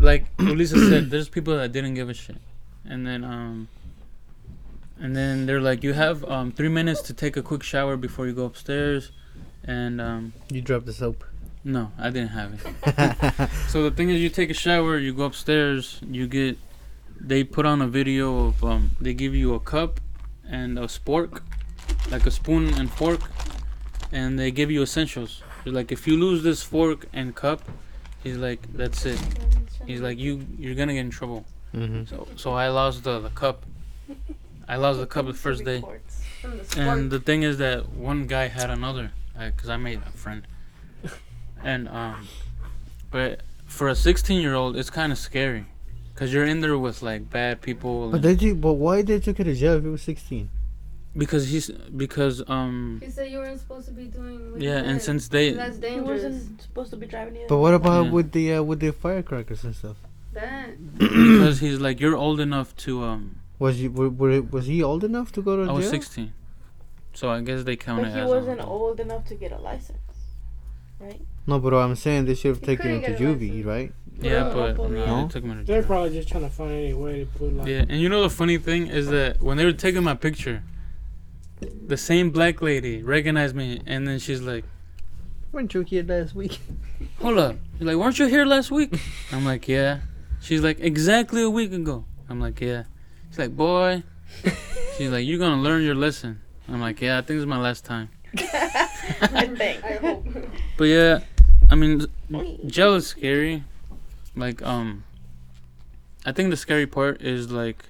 like *clears throat* Lisa said, there's people that didn't give a shit. And then um. And then they're like, "You have um three minutes to take a quick shower before you go upstairs." And um, You dropped the soap. no, I didn't have it. *laughs* So the thing is, you take a shower, you go upstairs, you get. They put on a video of um. They give you a cup and a spork, like a spoon and fork, and they give you essentials. They're like, if you lose this fork and cup, he's like, that's it. He's like, you you're gonna get in trouble. hmm So so I lost the, the cup. I lost the cup the first day. And the thing is that one guy had another, because I made a friend. *laughs* And um, but for a 16 year old, it's kind of scary, because you're in there with like bad people. But did you? But why they took you to jail if you were 16? Because he's because um He said you weren't supposed to be doing. yeah, and did. since they that's He wasn't supposed to be driving either. But what about Yeah. with the uh, with the firecrackers and stuff? That because he's like you're old enough to um Was you were, were was he old enough to go to I jail? was 16, so I guess they count But it he as wasn't old enough to get a license, right? No, but I'm saying they should have He taken him to juvie, license. right? Yeah, No, but no, no, no. they took me to They're jail. probably just trying to find any way to put like. Yeah, and you know the funny thing is that when they were taking my picture, the same black lady recognized me, and then she's like, Weren't you here last week? "Hold up!" She's like, "Weren't you here last week?" *laughs* I'm like, "Yeah." She's like, "Exactly a week ago." I'm like, "Yeah." She's like, "Boy," *laughs* she's like, "You're gonna learn your lesson." I'm like, "Yeah, I think it's my last time." *laughs* I think. I hope. But yeah, I mean, jail is scary. Like, um, I think the scary part is like,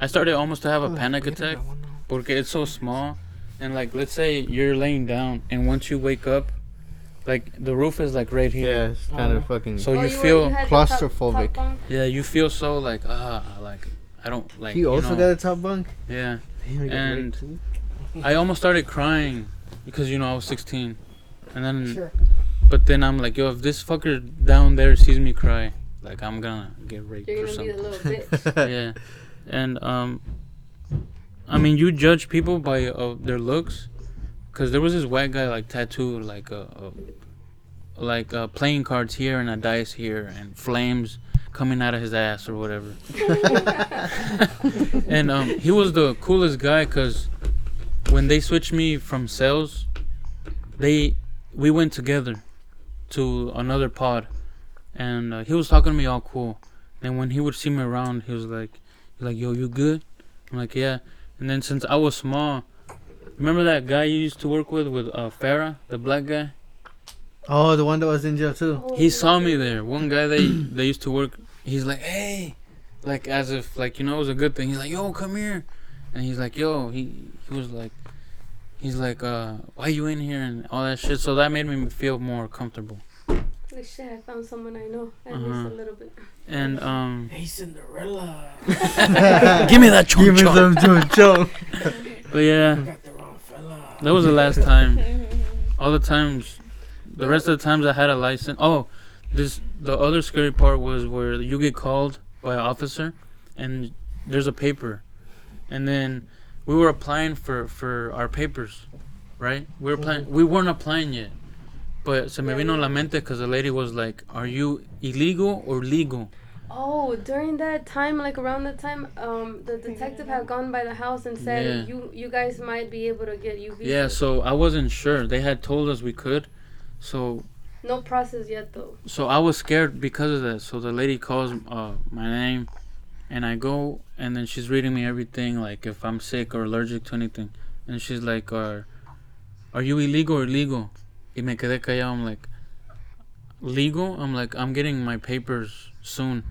I started almost to have a panic attack. Porque it's so small. And like let's say you're laying down and once you wake up, like the roof is like right here Yeah, here. it's kind Oh. of fucking. So Oh, you were- feel had the top- top claustrophobic. yeah, you feel so like ah like I don't like you also know, got a top bunk. Yeah. Damn, you got And- I almost started crying because you know I was 16. And then Sure. but then I'm like, yo, if this fucker down there sees me cry, like I'm gonna get raped You're or gonna be the something. little bitch. *laughs* yeah. And um I mean, you judge people by uh, their looks cuz there was this white guy like tattooed like a, a like uh, playing cards here and a dice here and flames coming out of his ass or whatever. *laughs* and um, he was the coolest guy because when they switched me from sales, they we went together to another pod, and uh, he was talking to me all cool. And when he would see me around, he was like, like, "Yo, you good?" I'm like, "Yeah." And then since I was small, remember that guy you used to work with with uh, Farah, the black guy? Oh, the one that was in jail too. He saw me there. One guy they they used to work. He's like, "Hey," like as if like you know it was a good thing. He's like, "Yo, come here," and he's like, "Yo," he he was like, he's like, uh, "Why you in here?" and all that shit. So that made me feel more comfortable. Like shit, I found someone I know at Uh-huh. least a little bit. And um, Hey, Cinderella. *laughs* give me that chon Give me some chon chon. *laughs* But yeah, got the wrong fella. that was the last time. *laughs* All the times, the rest of the times I had a license. Oh, this the other scary part was where you get called by an officer, and there's a paper, and then we were applying for for our papers, right? We were applying. We weren't applying yet, but se me vino la mente because the lady was like, "Are you illegal or legal?" Oh, during that time, like around that time, um, the detective had gone by the house and said Yeah. you you guys might be able to get UV. Yeah, so I wasn't sure. They had told us we could, so No process yet though. so I was scared because of that. So the lady calls uh, my name, and I go, and then she's reading me everything, like if I'm sick or allergic to anything, and she's like, "Are, are you illegal or legal?" Y me quedé callado. I'm like, "Legal?" I'm like, "I'm getting my papers soon,"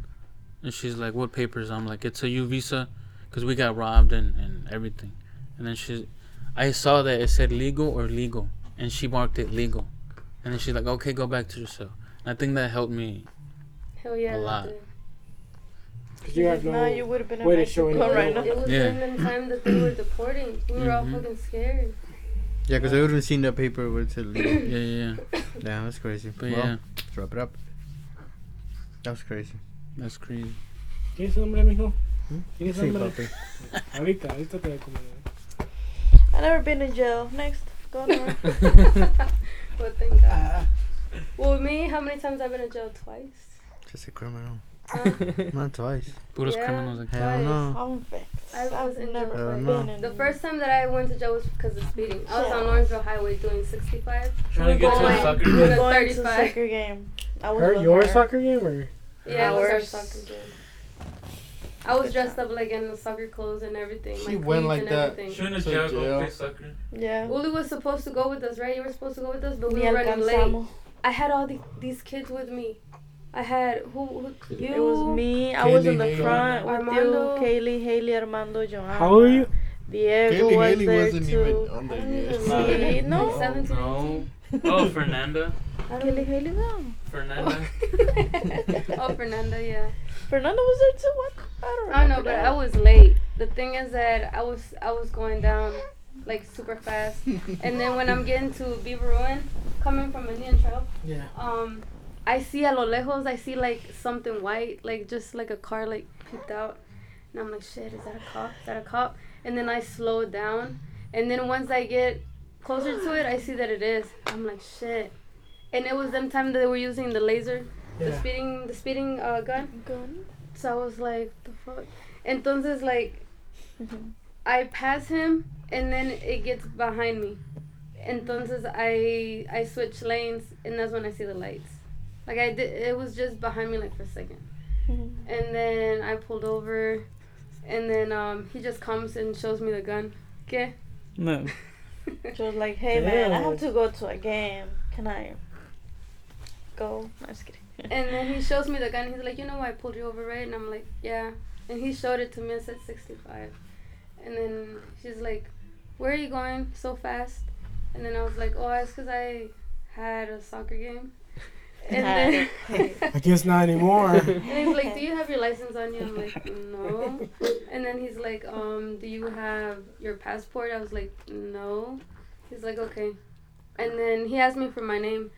and she's like, "What papers?" I'm like, "It's a U visa, cause we got robbed and and everything," and then she, I saw that it said legal or legal, and she marked it legal. And then she's like, okay, go back to your cell. And I think that helped me. Hell yeah. A lot. did. 'Cause you have If no. not, you would have been in way to show Mexico right now. love. it was Yeah. during the time that they were deporting. We were all Mhm. fucking scared. Yeah, because I wouldn't seen that paper where it said legal. Yeah, yeah, yeah. Damn, that's crazy. But well, yeah, let's wrap it up. That was crazy. that's crazy. ¿Tienes hambre, mijo? ¿Mm? ¿Tienes Sí, hambre? papi. *laughs* Ahorita, ahorita te voy a comer. I never been in jail. Next, go on. But thank God. well, me, how many times I've been in jail? Twice. Just a criminal. Uh, Not twice. Puros Yeah. criminals like Hell Twice. no. I'm. I was in never jail been in the first time that I went to jail was because of speeding. I was on Lawrenceville Highway doing 65. Trying to get to Going- a soccer We With were a game. going to 35. soccer game. I was Her, your her. soccer game or? Yeah, it was our soccer game. I was dressed up like in the soccer clothes and everything. She my went like and that. Everything. Shouldn't So jail go play soccer? Yeah. Uli was supposed to go with us, right? You were supposed to go with us, but we Ni were running late. I had all the, these kids with me. I had who? who you? It was me. I was in the Kaylee, front with Armando. you, Kaylee, Haley, Armando, Joanna. How old are you? Diego was there too. on I don't even Sí, remember. no. Like 17, No. *laughs* Oh, Fernanda. I Kaylee, Haley, no. Fernanda. *laughs* oh, Fernanda, yeah. Fernando was there too. What? I don't know. I remember. know, but that. I was late. The thing is that I was I was going down like super fast, *laughs* and then when I'm getting to Beaver Ruin, coming from Indian Trail, Yeah. um, I see a lo lejos, I see like something white, like just like a car like peeped out, and I'm like, shit, is that a cop? Is that a cop? And then I slow down, and then once I get closer to it, I see that it is. I'm like, shit. And it was them time that they were using the laser, the speeding, the speeding uh, gun. Gun. So I was like, the fuck. Entonces, like, Mhm. I pass him, and then it gets behind me. Entonces, I I switch lanes, and that's when I see the lights. Like I did, it was just behind me like for a second, Mhm. and then I pulled over, and then um he just comes and shows me the gun. Okay. No. *laughs* She was like, "Hey man, I have to go to a game. Can I go?" I'm just kidding. And then he shows me the gun. He's like, you know why I pulled you over, right? And I'm like, yeah. And he showed it to me. It said 65. And then she's like, where are you going so fast? And then I was like, oh, it's because I had a soccer game. And then, I guess not anymore. *laughs* and he's like, do you have your license on you? I'm like, no. And then he's like, um, do you have your passport? I was like, no. He's like, okay. And then he asked me for my name.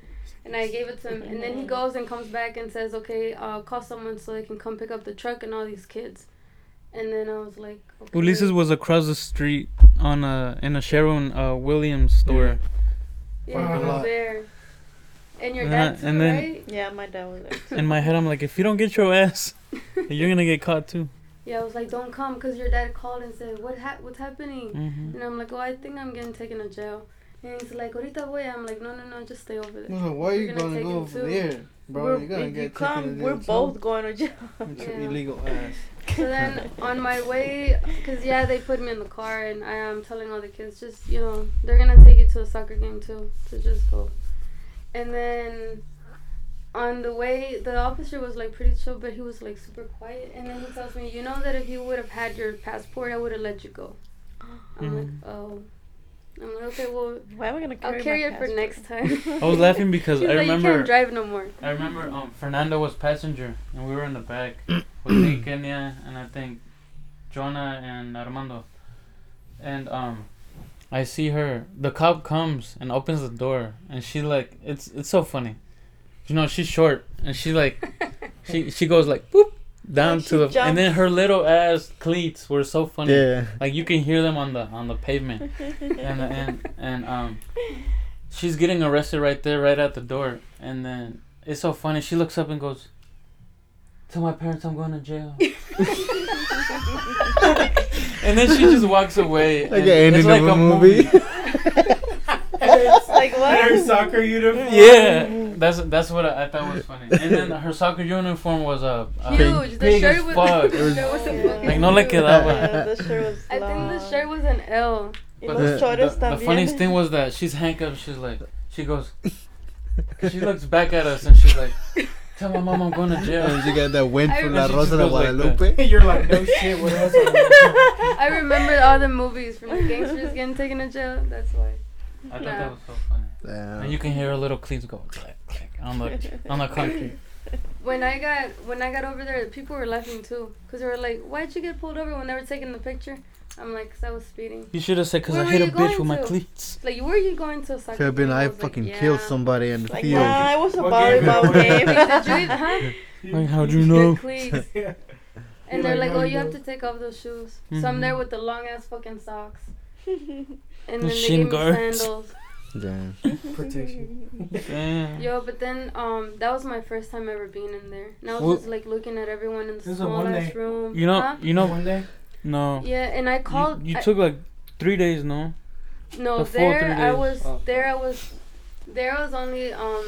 And I gave it to him. And then he goes and comes back and says, okay, uh, call someone so they can come pick up the truck and all these kids. And then I was like, okay. Ulises was across the street on a in a Sherwin uh, Williams store. Yeah, he was there. And your And dad too, and then- right? Yeah, my dad was there. In my head, I'm like, if you don't get your ass, *laughs* you're gonna get caught too. Yeah, I was like, don't come, cause your dad called and said, what ha- what's happening? hmm And I'm like, oh, I think I'm getting taken to jail. And he's like, ahorita voy. I'm like, no, no, no, just stay over there. No, why are you gonna gonna take go him over too. there, bro? We're- You're gonna if get you taken come, to we're both too. going to jail. *laughs* With your Yeah. illegal ass. So then on my way, because yeah, they put me in the car, and I am telling all the kids, just you know, they're gonna take you to a soccer game too, to just go. And then on the way, the officer was like pretty chill, but he was like super quiet. And then he tells me, you know that if you would have had your passport, I would have let you go. I'm like, oh. I'm like, okay, well, Why am I gonna carry I'll carry my it for next time. I was laughing because *laughs* He's I like, you remember. can't drive no more. I remember um Fernando was passenger and we were in the back with me, *clears throat* Kenya, and I think Jonah and Armando. And um I see her the cop comes and opens the door and she like it's it's so funny. You know, she's short and she like *laughs* she she goes like boop down Like to she the and then her little ass cleats were so funny. Yeah. Like you can hear them on the on the pavement. and and and um she's getting arrested right there right at the door and then it's so funny she looks up and goes tell my parents i'm going to jail *laughs* and then she just walks away Like and an it's ending like of a a movie. *laughs* like what? Her what? soccer uniform. yeah that's that's what I, I thought was funny and then her soccer uniform was a, a Huge. The big shirt as was. fuck. *laughs* the shirt was Yeah. fucking like no le huge. quedaba Yeah, the shirt was I think the shirt was an L. But the, the, the funniest thing was that she's handcuffed. She's like, she goes, *laughs* she looks back at us and she's like, tell my mom I'm going to jail. And she got that wind I from La Rosa de She just like Guadalupe. *laughs* You're like, no shit. What else? I *laughs* I remember all the movies from the gangsters getting taken to jail. That's why. I thought Nah. that was so funny. Damn. And you can hear her little cleats go click click on the *laughs* on the concrete. When I got when I got over there, people were laughing too, cause they were like, "Why'd you get pulled over when they were taking the picture?" I'm like, "Cause I was speeding." You should have said, cause Where I hit a bitch going with my cleats. Like, where are you going to a soccer Could have been game? I was like, fucking "Yeah." killed somebody in the Like, field. nah, it was a What volleyball game? game. Like, did you, *laughs* huh? Like, how'd you know? Cleats. *laughs* Yeah. And they're like, like, "Oh, you you have to take off those shoes." So I'm there with the long ass fucking socks, *laughs* and then The they shin gave me sandals. Damn. Protection. Damn. Yo, but then um, that was my first time ever being in there, and I was Well- just like looking at everyone in the This is a small ass room. You know, Huh? you know, One day. No. Yeah, and I called. You, you I- took like three days, no? no the full there. three I was Oh. there. I was there. was only um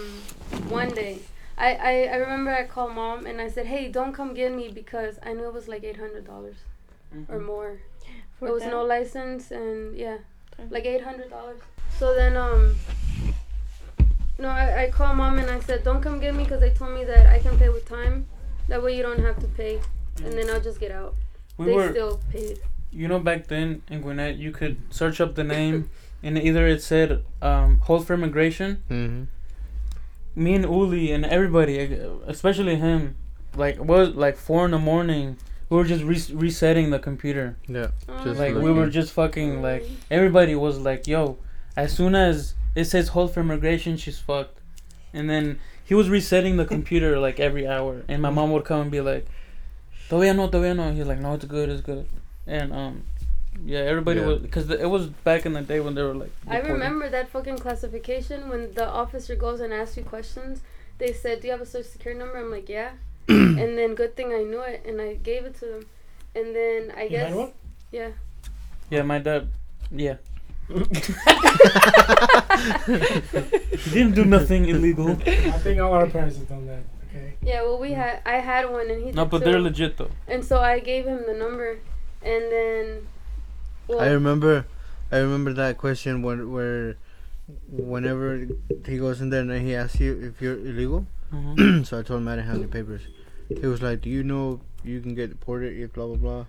one day. I, I I remember I called mom and I said, hey, don't come get me because I knew it was like eight hundred dollars Mm-hmm. or more. For There was them. no license and yeah, Okay. like eight hundred dollars. So then um. No, I, I called mom and I said, don't come get me because they told me that I can pay with time. That way you don't have to pay, and then I'll just get out. We they were, still paid. you know, back then in Gwinnett, you could search up the name, *laughs* and either it said um, hold for immigration. hmm Me and Uli and everybody, especially him, like was like four in the morning. We were just re- resetting the computer. Yeah. Just Like like we were just fucking like everybody was like, "Yo," as soon as it says hold for immigration, she's fucked. And then he was resetting the computer like every hour, and my mom would come and be like, "Todavía no, todavía no." He's like, "No, it's good, it's good." And um, yeah, everybody Yeah. was because it was back in the day when they were like. I remember that fucking classification when the officer goes and asks you questions. They said, "Do you have a social security number?" I'm like, "Yeah." *clears throat* and then good thing I knew it and I gave it to them. And then I You guess one? yeah. Yeah, my dad. Yeah. *laughs* he didn't do nothing illegal. I think all our parents have done that. Okay. Yeah, well we had I had one and he No, did but too. they're legit though. And so I gave him the number and then well, I remember, I remember that question when where, whenever he goes in there and he asks you if you're illegal. Mhm. *clears throat* so I told him I didn't have any papers. He was like, "Do you know you can get deported if blah blah blah?"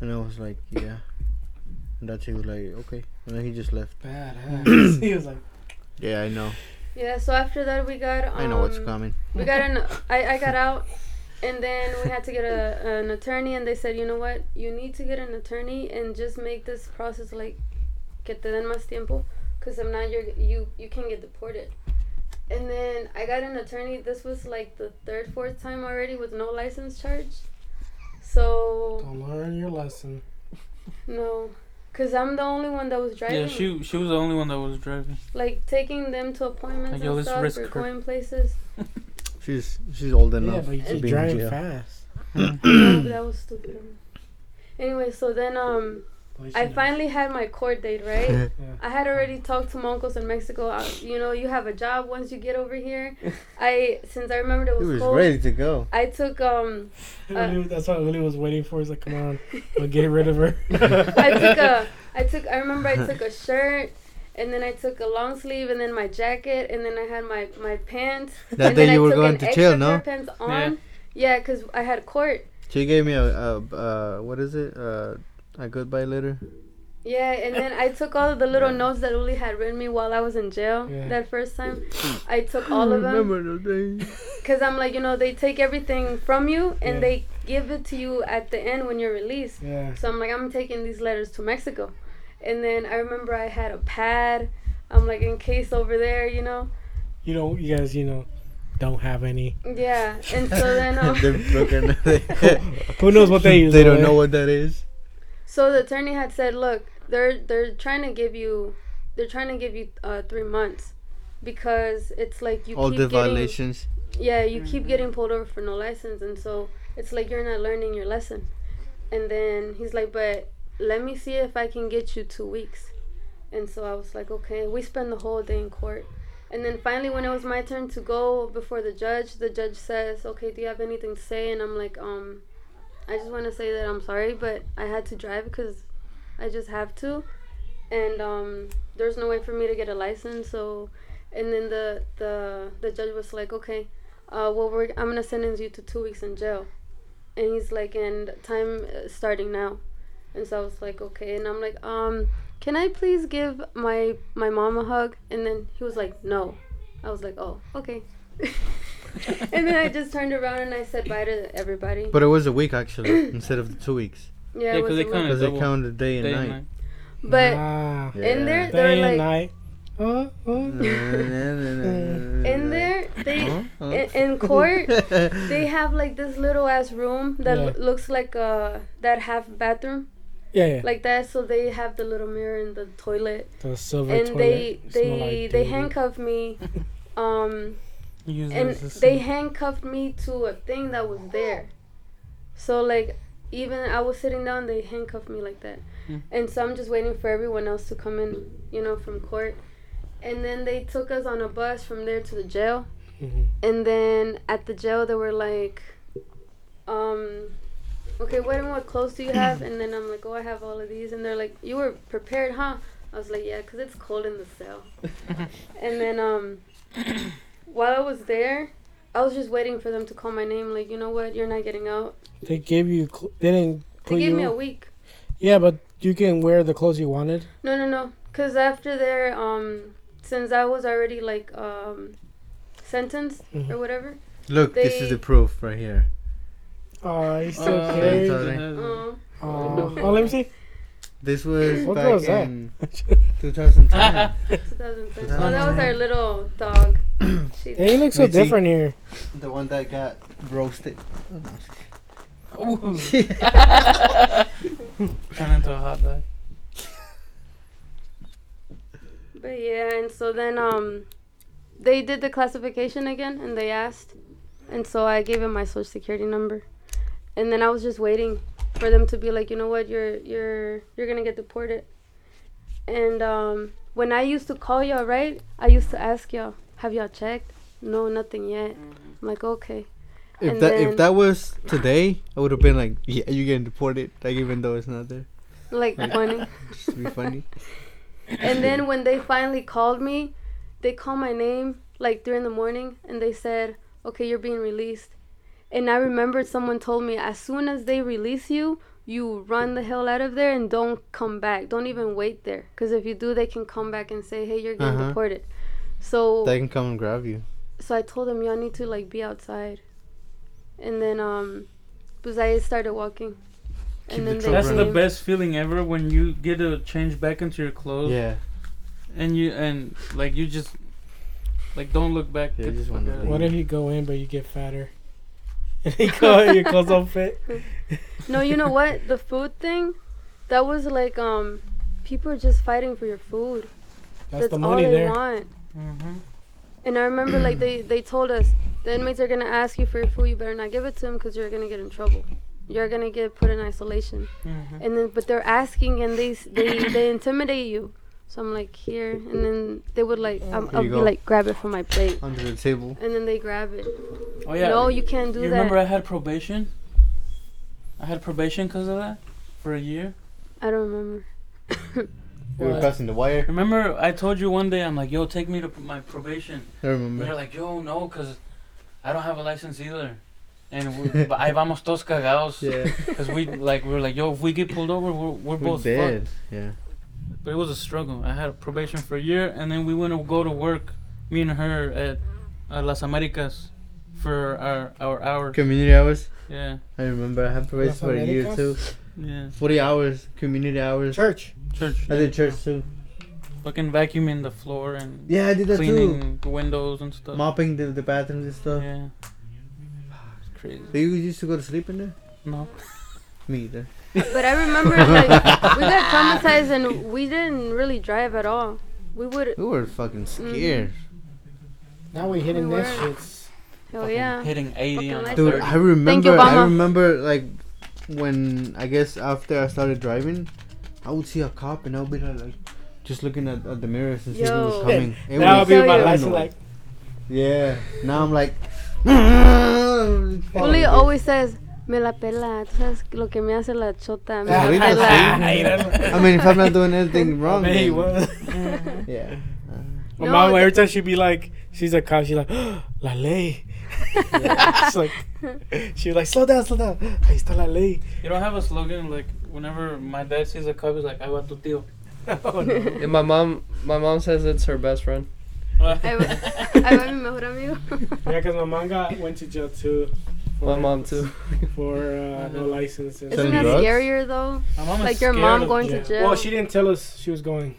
And I was like, "Yeah." And that's he was like, "Okay," and then he just left. Badass. *clears throat* he was like, Yeah, I know. Yeah, so after that we got um, I know what's coming. we got an *laughs* I, I got out and then we had to get a, an attorney and they said you know what? You need to get an attorney and just make this process like que te den más tiempo because if not you're you you can get deported. And then i got an attorney. This was like the third fourth time already with no license charge. So don't learn your lesson. no Cause I'm the only one that was driving. Yeah, she she was the only one that was driving. like taking them to appointments Like, yo, and let's stuff risk or her. going places. *laughs* She's she's old enough. Yeah, enough. but you to keep be driving jail. fast. No, *coughs* that was stupid. Anyway, so then um, I finally had my court date, *laughs* right? Yeah. I had already talked to my uncles in Mexico. Uh, you know, you have a job once you get over here. *laughs* I since I remembered it was cold. He was, was cold. ready to go. I took um *laughs* Uli- that's what Uli was waiting for. He's like, come on, we'll get rid of her. I took a I took I remember I took a shirt and then I took a long sleeve and then my jacket and then I had my my pants. That and day then you I were took going an to extra jail, no? of pants on. Yeah, cause I had court. She gave me a, a uh what is it? Uh, a goodbye letter. Yeah, and then I took all of the little notes that Uli had written me while I was in jail Yeah. that first time. I took all of them Remember those days? *laughs* because I'm like, you know, they take everything from you and Yeah. they give it to you at the end when you're released. yeah. So I'm like, I'm taking these letters to Mexico. And then I remember I had a pad. I'm like, in case over there, you know? You know, you guys, you know, don't have any. Yeah. And so then, um, *laughs* They're broken. *laughs* Who knows what they use? They don't know what that is. So the attorney had said, look, they're they're trying to give you, they're trying to give you uh, three months, because it's like you All keep the getting, violations. Yeah, you keep getting pulled over for no license, and so it's like you're not learning your lesson. And then he's like, but let me see if I can get you two weeks. And so I was like, okay. We spend the whole day in court. And then finally, when it was my turn to go before the judge, the judge says, okay, do you have anything to say? And I'm like, um, I just want to say that I'm sorry, but I had to drive because I just have to. And um, there's no way for me to get a license. So, and then the, the, the judge was like, okay, uh, well, we're, I'm gonna sentence you to two weeks in jail, and he's like, and time starting now, and so I was like, okay, and I'm like, um, can I please give my my mom a hug? And then he was like, no, I was like, oh, okay, *laughs* *laughs* and then I just turned around and I said bye to everybody. But it was a week actually *coughs* instead of the two weeks Yeah, Yeah, it 'cause was they a because they counted day and Day night. and night. but Ah, in there they day were and like, night. Uh, uh. in *laughs* in there they Huh? in, in court *laughs* they have like this little ass room that Yeah. lo- looks like uh that half bathroom Yeah, yeah. like that so they have the little mirror in the toilet the silver and toilet. they smell they like they handcuff me um Use and they handcuffed me to a thing that was there. So like even i was sitting down they handcuffed me like that. Hmm. and so i'm just waiting for everyone else to come in you know from court. And then they took us on a bus from there to the jail. Mhm. and then at the jail they were like um okay what and what clothes do you have? And then i'm like oh i have all of these. And they're like you were prepared huh? I was like yeah because it's cold in the cell. *laughs* And then um while i was there i was just waiting for them to call my name like you know what you're not getting out They gave you. Cl- they didn't they put gave you. me a week yeah, but you can wear the clothes you wanted. no no no because after there um since i was already like um sentenced Mhm. or whatever Look, this is the proof right here. Oh, he's still Uh, carried. sorry. uh, Oh, oh, let me see. This was What back was that? in *laughs* 2010. 2010. Oh, that was our little dog. *clears throat* She, Hey, you look so Wait, see. different here. the one that got roasted. *laughs* Turn into a hot dog. but yeah, and so then um, they did the classification again, and they asked, and so I gave him my social security number, and then I was just waiting for them to be like, you know what, you're you're you're gonna get deported, and um, when I used to call y'all, right, I used to ask y'all, have y'all checked? No, nothing yet. I'm like, okay. If And that then- if that was today, I would have been like, yeah, you're getting deported. Like even though it's not there, Like funny. *laughs* just be funny. And then when they finally called me, they called my name like during the morning and they said, "Okay, you're being released." And I remember someone told me as soon as they release you, you run the hell out of there and don't come back. Don't even wait there cuz if you do, they can come back and say, "Hey, you're getting Uh-huh. deported." So They can come and grab you. so I told them, "Y'all need to like be outside." And then um because I started walking. Keep And the then they That's the running. came. best feeling ever when you get to change back into your clothes Yeah. and you and like you just like don't look back. Yeah, get the just fuck wanna out of leave. What if you go in but you get fatter? And you go, your clothes don't fit. No, you know what? The food thing, that was like um people are just fighting for your food. That's, That's the money all they there. want. Mm-hmm. And I remember like they they told us the inmates are gonna ask you for your food. You better not give it to them because you're gonna get in trouble. You're gonna get put in isolation. Mm-hmm. And then but they're asking and they they they intimidate you. So I'm like here, and then they would like um, I'll be go. like grab it from my plate, Under the table. and then they grab it. Oh yeah. No, you can't do you that. remember I had probation? I had probation because of that for a year. I don't remember. We were What? crossing the wire. Remember I told you one day I'm like, yo, take me to p- my probation. I remember. they're like, yo, no, cause I don't have a license either. And we, but *laughs* ahí vamos todos cagados. Yeah. *laughs* Cause we like we were like, yo, if we get pulled over, we're, we're We're both dead. fucked. Yeah. But it was a struggle. I had a probation for a year, and then we went to go to work, me and her at uh, Las Americas, for our our hour. Community hours. Yeah, I remember. I had probation Las for a year too. Yeah. 40 hours. Community hours. Church. Church. I did church too. Fucking vacuuming the floor and Yeah, I did that too. cleaning the windows and stuff. Mopping the, the bathrooms and stuff. Yeah. It's crazy. So you used to go to sleep in there? No. Me either. But I remember like we got *laughs* traumatized and we didn't really drive at all. We would. We were fucking Mm-hmm. scared. Now we're hitting We this were. shits. Oh yeah. Hitting 80 on the lights. Dude, 30. I remember. I remember like when I guess after I started driving, I would see a cop and I would be like, like, just looking at, at the mirrors and see who was coming. It Now I'll be my Tell you. license like, Yeah. Now I'm like. *laughs* *laughs* Uli always says, "Me la pela." Tú sabes lo que me hace la chota. Me ah, la pela. Ah, I mean, if I'm not doing anything *laughs* wrong, Man, he then- yeah. My *laughs* No, mom, every time she'd be like, she's a cop, she's like, *gasps* la ley. *laughs* It's like, she was like, slow down, slow down. Ahí está la ley. You don't have a slogan like whenever my dad sees a cop, he's like, "I want tu tío." Oh, no. And my mom, my mom says it's her best friend. Ahí va ahí mi mejor amigo. Yeah, because my mom got, went to jail too. My mom too. *laughs* For uh, no license. and- Isn't that drugs? scarier though? My mom is Like your scared mom of- going Yeah. to jail. Well, she didn't tell us she was going.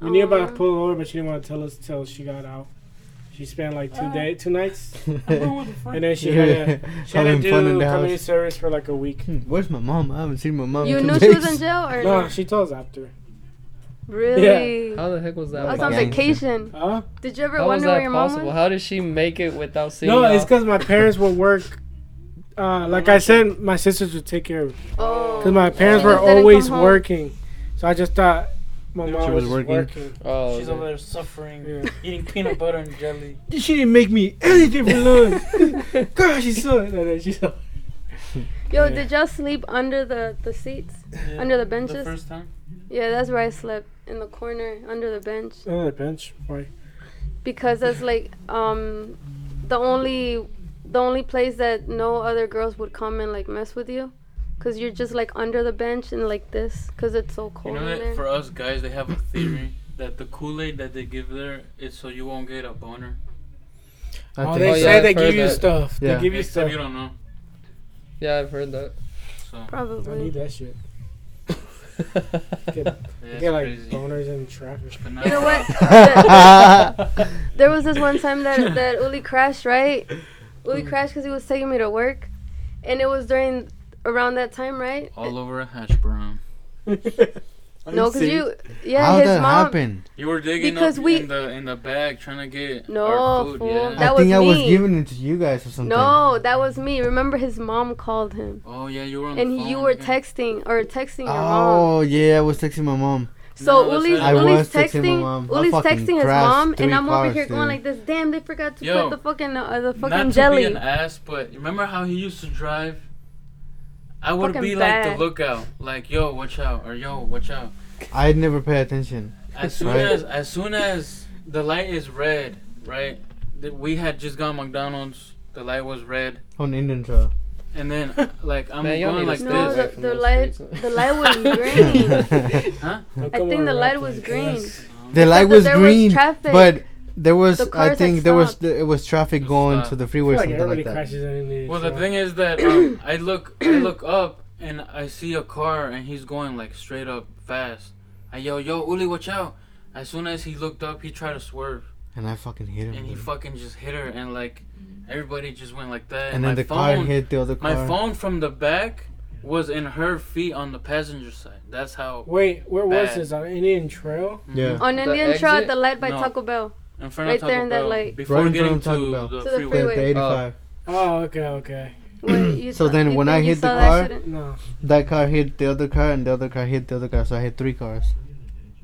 We knew about Aw. pulling over, but she didn't want to tell us till she got out. She spent like two Ah. day, two nights, *laughs* I'm going with a friend. and then she had to, she had to Having do fun in the community house. service for like a week. Hmm, Where's my mom? I haven't seen my mom. You in two knew she was days. in jail or No, no? she told us after. Really? How the heck was that? I was on gangster. vacation. Huh? Did you ever How was wonder where that your mom possible? was? How did she make it without seeing? No, it's because my parents would work. Uh, like I said, my sisters would take care of. Oh. Because my parents She were always working, so I just thought my She mom was was, working. working. Oh, She's okay. over there suffering, Yeah. eating peanut butter and jelly. *laughs* She didn't make me anything for lunch. *laughs* God, she's so. And then she's so. *laughs* Yo, Yeah. did y'all sleep under the, the seats? Yeah. Under the benches? The benches? first time. Yeah, that's where I slept. In the corner, under the bench. On the bench. Why? Because that's like, um, the only, the only place that no other girls would come and like mess with you. Cause you're just like under the bench and like this, cause it's so cold You cold know that there. for us guys, they have a theory that the Kool Aid that they give there is so you won't get a boner. I Oh, they Oh, so. yeah, say I've they give you stuff. Yeah. They give you Except stuff. you don't know. Yeah, I've heard that. So I need that shit. *laughs* yeah, Get, it's get like crazy. boners in traffic. But now, You know *laughs* what? *laughs* there was this one time that that Uli crashed, right? Uli mm. crashed because he was taking me to work, and it was during around that time, right? All over a hash brown. *laughs* No, because you, yeah, How his that mom. happen? You were digging Because up we- in the in the bag trying to get No, our food. fool, Yeah. that I was think I was me. giving it to you guys or something. No, that was me. Remember, his mom called him, oh yeah, you were on and the he, phone you were again. texting or texting your oh, mom. Oh yeah, I was texting my mom. So No, Uli's. I Uli's was texting texting, Uli's texting his mom, and I'm over cars, here going dude. like this. Damn, they forgot to Yo, put the fucking uh, the Not fucking to jelly. be an ass, but remember how he used to drive? I would Fucking be like the lookout, like yo, watch out, or yo, watch out. I'd never pay attention. As soon Right. as as soon as the light is red, right? That we had just gone McDonald's. The light was red, On Indian Trail. And then *laughs* like I'm Man, y'all going like to no, this. the, the light, streets. the light was *laughs* green. Huh? I think the light was green. the light was green, but there was The I think there was stopped. the, it was traffic going Stop. to the freeway or like something like that. crashes in Well, the thing is that um, *coughs* I look, I look up and I see a car and he's going like straight up fast. I yell, "Yo, Uli, watch out!" As soon as he looked up, he tried to swerve And I fucking hit him. and he dude. fucking just hit her and like everybody just went like that. and then my the phone, car hit the other car. my phone from the back was in her feet on the passenger side. That's how Wait, where was this? On Indian Trail? Yeah. Mm-hmm. On The Indian Trail at the light by No. Taco Bell. in front Right of Taco there in that Bell, light. before Right getting front Taco to Bell. the To the freeway. The, freeway. the 85. Oh, oh okay, okay. *clears throat* So saw- then when I hit the saw that car- No. That car hit the other car, and the other car hit the other car. So I hit three cars.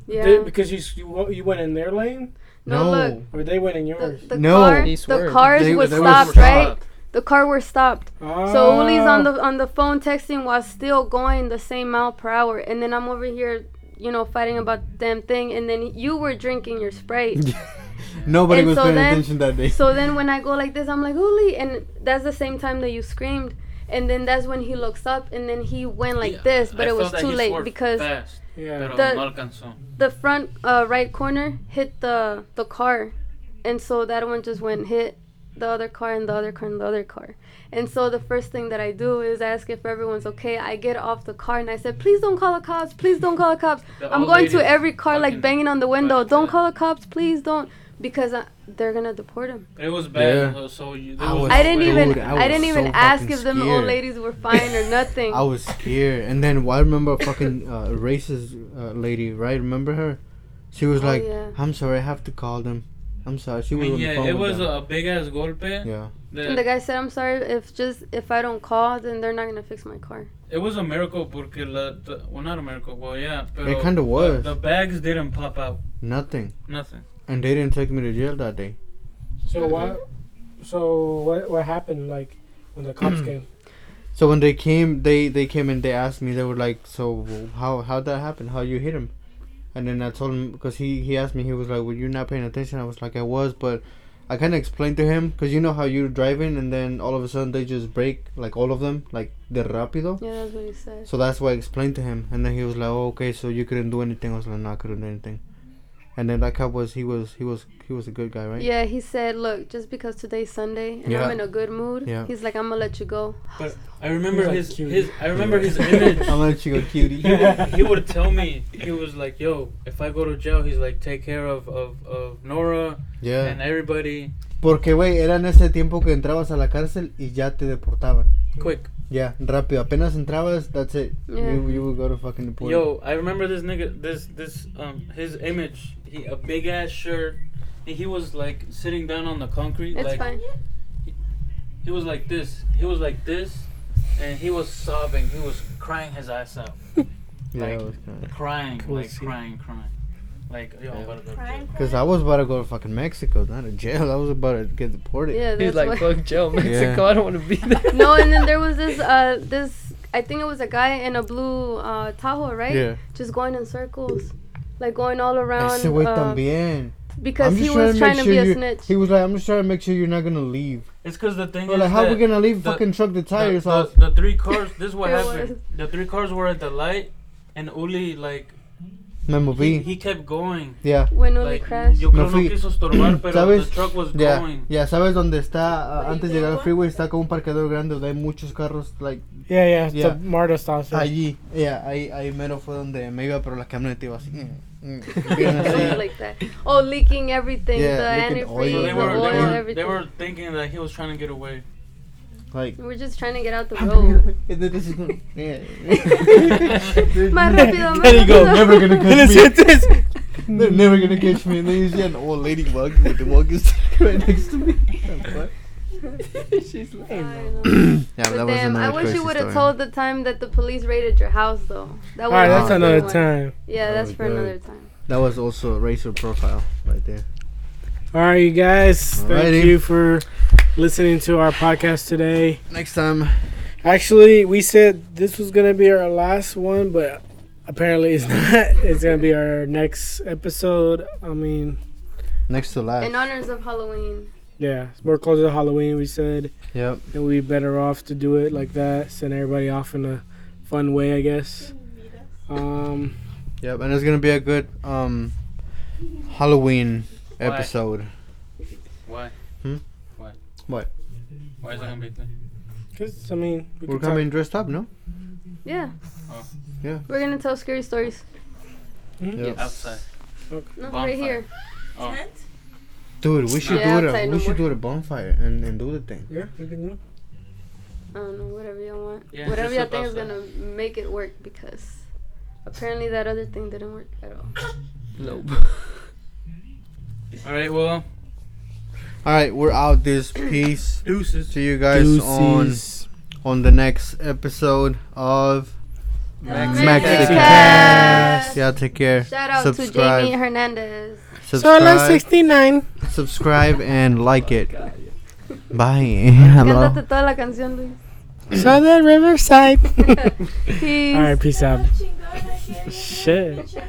Yeah. Did- because you, you you went in their lane, No, look. or they went in The, yours. the No. car, He the swerved. cars They- were they were stopped, stopped. right? The car were stopped. Ah. So Uli's on the on the phone texting while still going the same mile per hour, and then I'm over here, you know, fighting about the damn thing, and then you were drinking your Sprite. *laughs* Nobody And was so paying then- attention that day. so then when I go like this, I'm like Uli, and that's the same time that you screamed, and then that's when he looks up, and then he went like Yeah, this, but I it was felt that too he late swerved because fast, Yeah. pero The- no alcanzó. the front uh, right corner hit the the car, and so that one just went hit the other car and the other car and the other car. And so the first thing that I do is ask if everyone's okay. I get off the car and I said, "Please don't call the cops. Please don't call the cops." The I'm going to every car like banging on the window. Don't call the cops, please don't, because uh, they're gonna deport him. It was bad. Yeah. So you, I was was- I didn't even Dude, I, I didn't was even so ask fucking if them old ladies were fine or nothing. *laughs* I was scared. And then well, I remember a fucking uh, racist uh, lady, right? Remember her? She was Oh, like, yeah. "I'm sorry, I have to call them. I'm sorry." She I was mean, on the yeah, phone it was them. a big ass golpe. yeah. that- and the guy said, "I'm sorry if just if I don't call, then they're not gonna fix my car." It was a miracle porque la, the, well not a miracle well yeah pero It kinda the- was. the, bags didn't pop out Nothing. nothing And they didn't take me to jail that day. So mm-hmm. what? So what? What happened? Like when the cops mm. came? So when they came, they they came and they asked me. They were like, "So how how that happen? How you hit him?" And then I told him because he he asked me. He was like, "Were you not paying attention?" I was like, "I was," but I kind of explained to him because you know how you're driving and then all of a sudden they just break like all of them like de rápido. Yeah, that's what he said. So that's why I explained to him, and then he was like, "Oh, okay, so you couldn't do anything." I was like, "No, I couldn't do anything." And then that cop was he was he was he was a good guy, right? Yeah, he said, "Look, just because today's Sunday and Yeah. I'm in a good mood, Yeah. he's like, I'm gonna let you go." but I remember like his cute. his I remember his image *laughs* I'm gonna let you go, cutie. he, would, he would tell me he was like yo if I go to jail he's like take care of of, of Nora yeah. and everybody Porque, güey, era en ese tiempo que entrabas a la cárcel y ya te deportaban. quick Ya, rápido. Apenas entrabas, that's it. Yeah. You, you would go to fucking deport. Yo, I remember this nigga, this this um his image. He a big ass shirt. And he was like sitting down on the concrete. It's like fine. he was like this. He was like this, and he was sobbing. He was crying his ass out, *laughs* yeah, like- it was kind crying, Cool like scene. crying, crying. Like yo, I'm about to go to jail. Because I was about to go to fucking Mexico, not to jail. *laughs* I was about to get deported. Yeah, He's that's like, what. fuck jail, *laughs* Mexico. I don't want to be *laughs* there. no, and then there was this uh this I think it was a guy in a blue uh Tahoe, right? Yeah. Just going in circles, like going all around. Ese güey uh, también. because I'm he just was trying to make be sure a you- snitch. He was like, I'm just trying to make sure you're not gonna leave. It's because the thing We're is like, how that we gonna leave? the- fucking truck the the, tires the, off. the three cars. This is what It happened. was. The three cars were at the light, and Uli like Me he, moví. he kept going. Yeah. when Like, crashed. yo creo fui. no quiso estorbar, *clears throat* pero ¿Sabes? the truck was Ya, going. ya sabes dónde está uh, antes de llegar al freeway está como un parqueador grande donde hay muchos carros like Yeah, yeah. Yeah. The Marta stops. there. allí, yeah, ahí ahí mero fue donde me iba pero la camioneta iba así. mm, mm, *laughs* like that. Oh, leaking everything, Yeah, the leaking antifreeze, oil. So the they Yeah, were, oil, they were, everything. they were thinking that he was trying to get away. Like We're just trying to get out the road. and *laughs* this is going, yeah. *laughs* Más rápido, más There you go, never gonna catch me. hit this. They're never gonna catch me. And then you see an old lady walking with the walking *laughs* stick right next to me. She's like, I know. yeah, But damn, I wish you would have told the time that the police raided your house, though. That All right, would've that's been another one. time. Yeah, That that's for good. another time. That was also a racer profile right there. All right, you guys. Thank Alrighty. you for listening to our podcast today. Next time, Actually, we said this was gonna be our last one, but apparently it's *laughs* not. It's gonna be our next episode. I mean, next to last. In honors of Halloween. yeah, we're closer to Halloween. We said Yep. it would be better off to do it like that, send everybody off in a fun way, I guess. Um, Yep, and it's gonna be a good um Halloween Why? episode. Why? Hmm? Why? What? Why is that gonna be a cause I mean, we We're could talk- coming dressed up, no? Yeah. Oh. Yeah. We're gonna tell scary stories. Mhm. Yep. Outside. No, Bonfire. right here. Oh. Dude, we should Yeah, do it. outside A, no we should more. do it a bonfire and, and do the thing. Yeah, we can do. I don't know, whatever y'all want. Yeah, whatever just y'all think is salsa. gonna make it work because apparently that other thing didn't work at all. Nope. *laughs* All right, well, All right, we're out. This peace deuces. to you guys on Deuces. on the next episode of Mexican Mexican Yeah, take care. Shout out Subscribe. to Jamie Hernandez. Solo Subscribe, 69. subscribe, and like it. Bye. Cántate *laughs* toda la canción, Luis. Southern Riverside. *laughs* All right, peace out. Shit. Shit.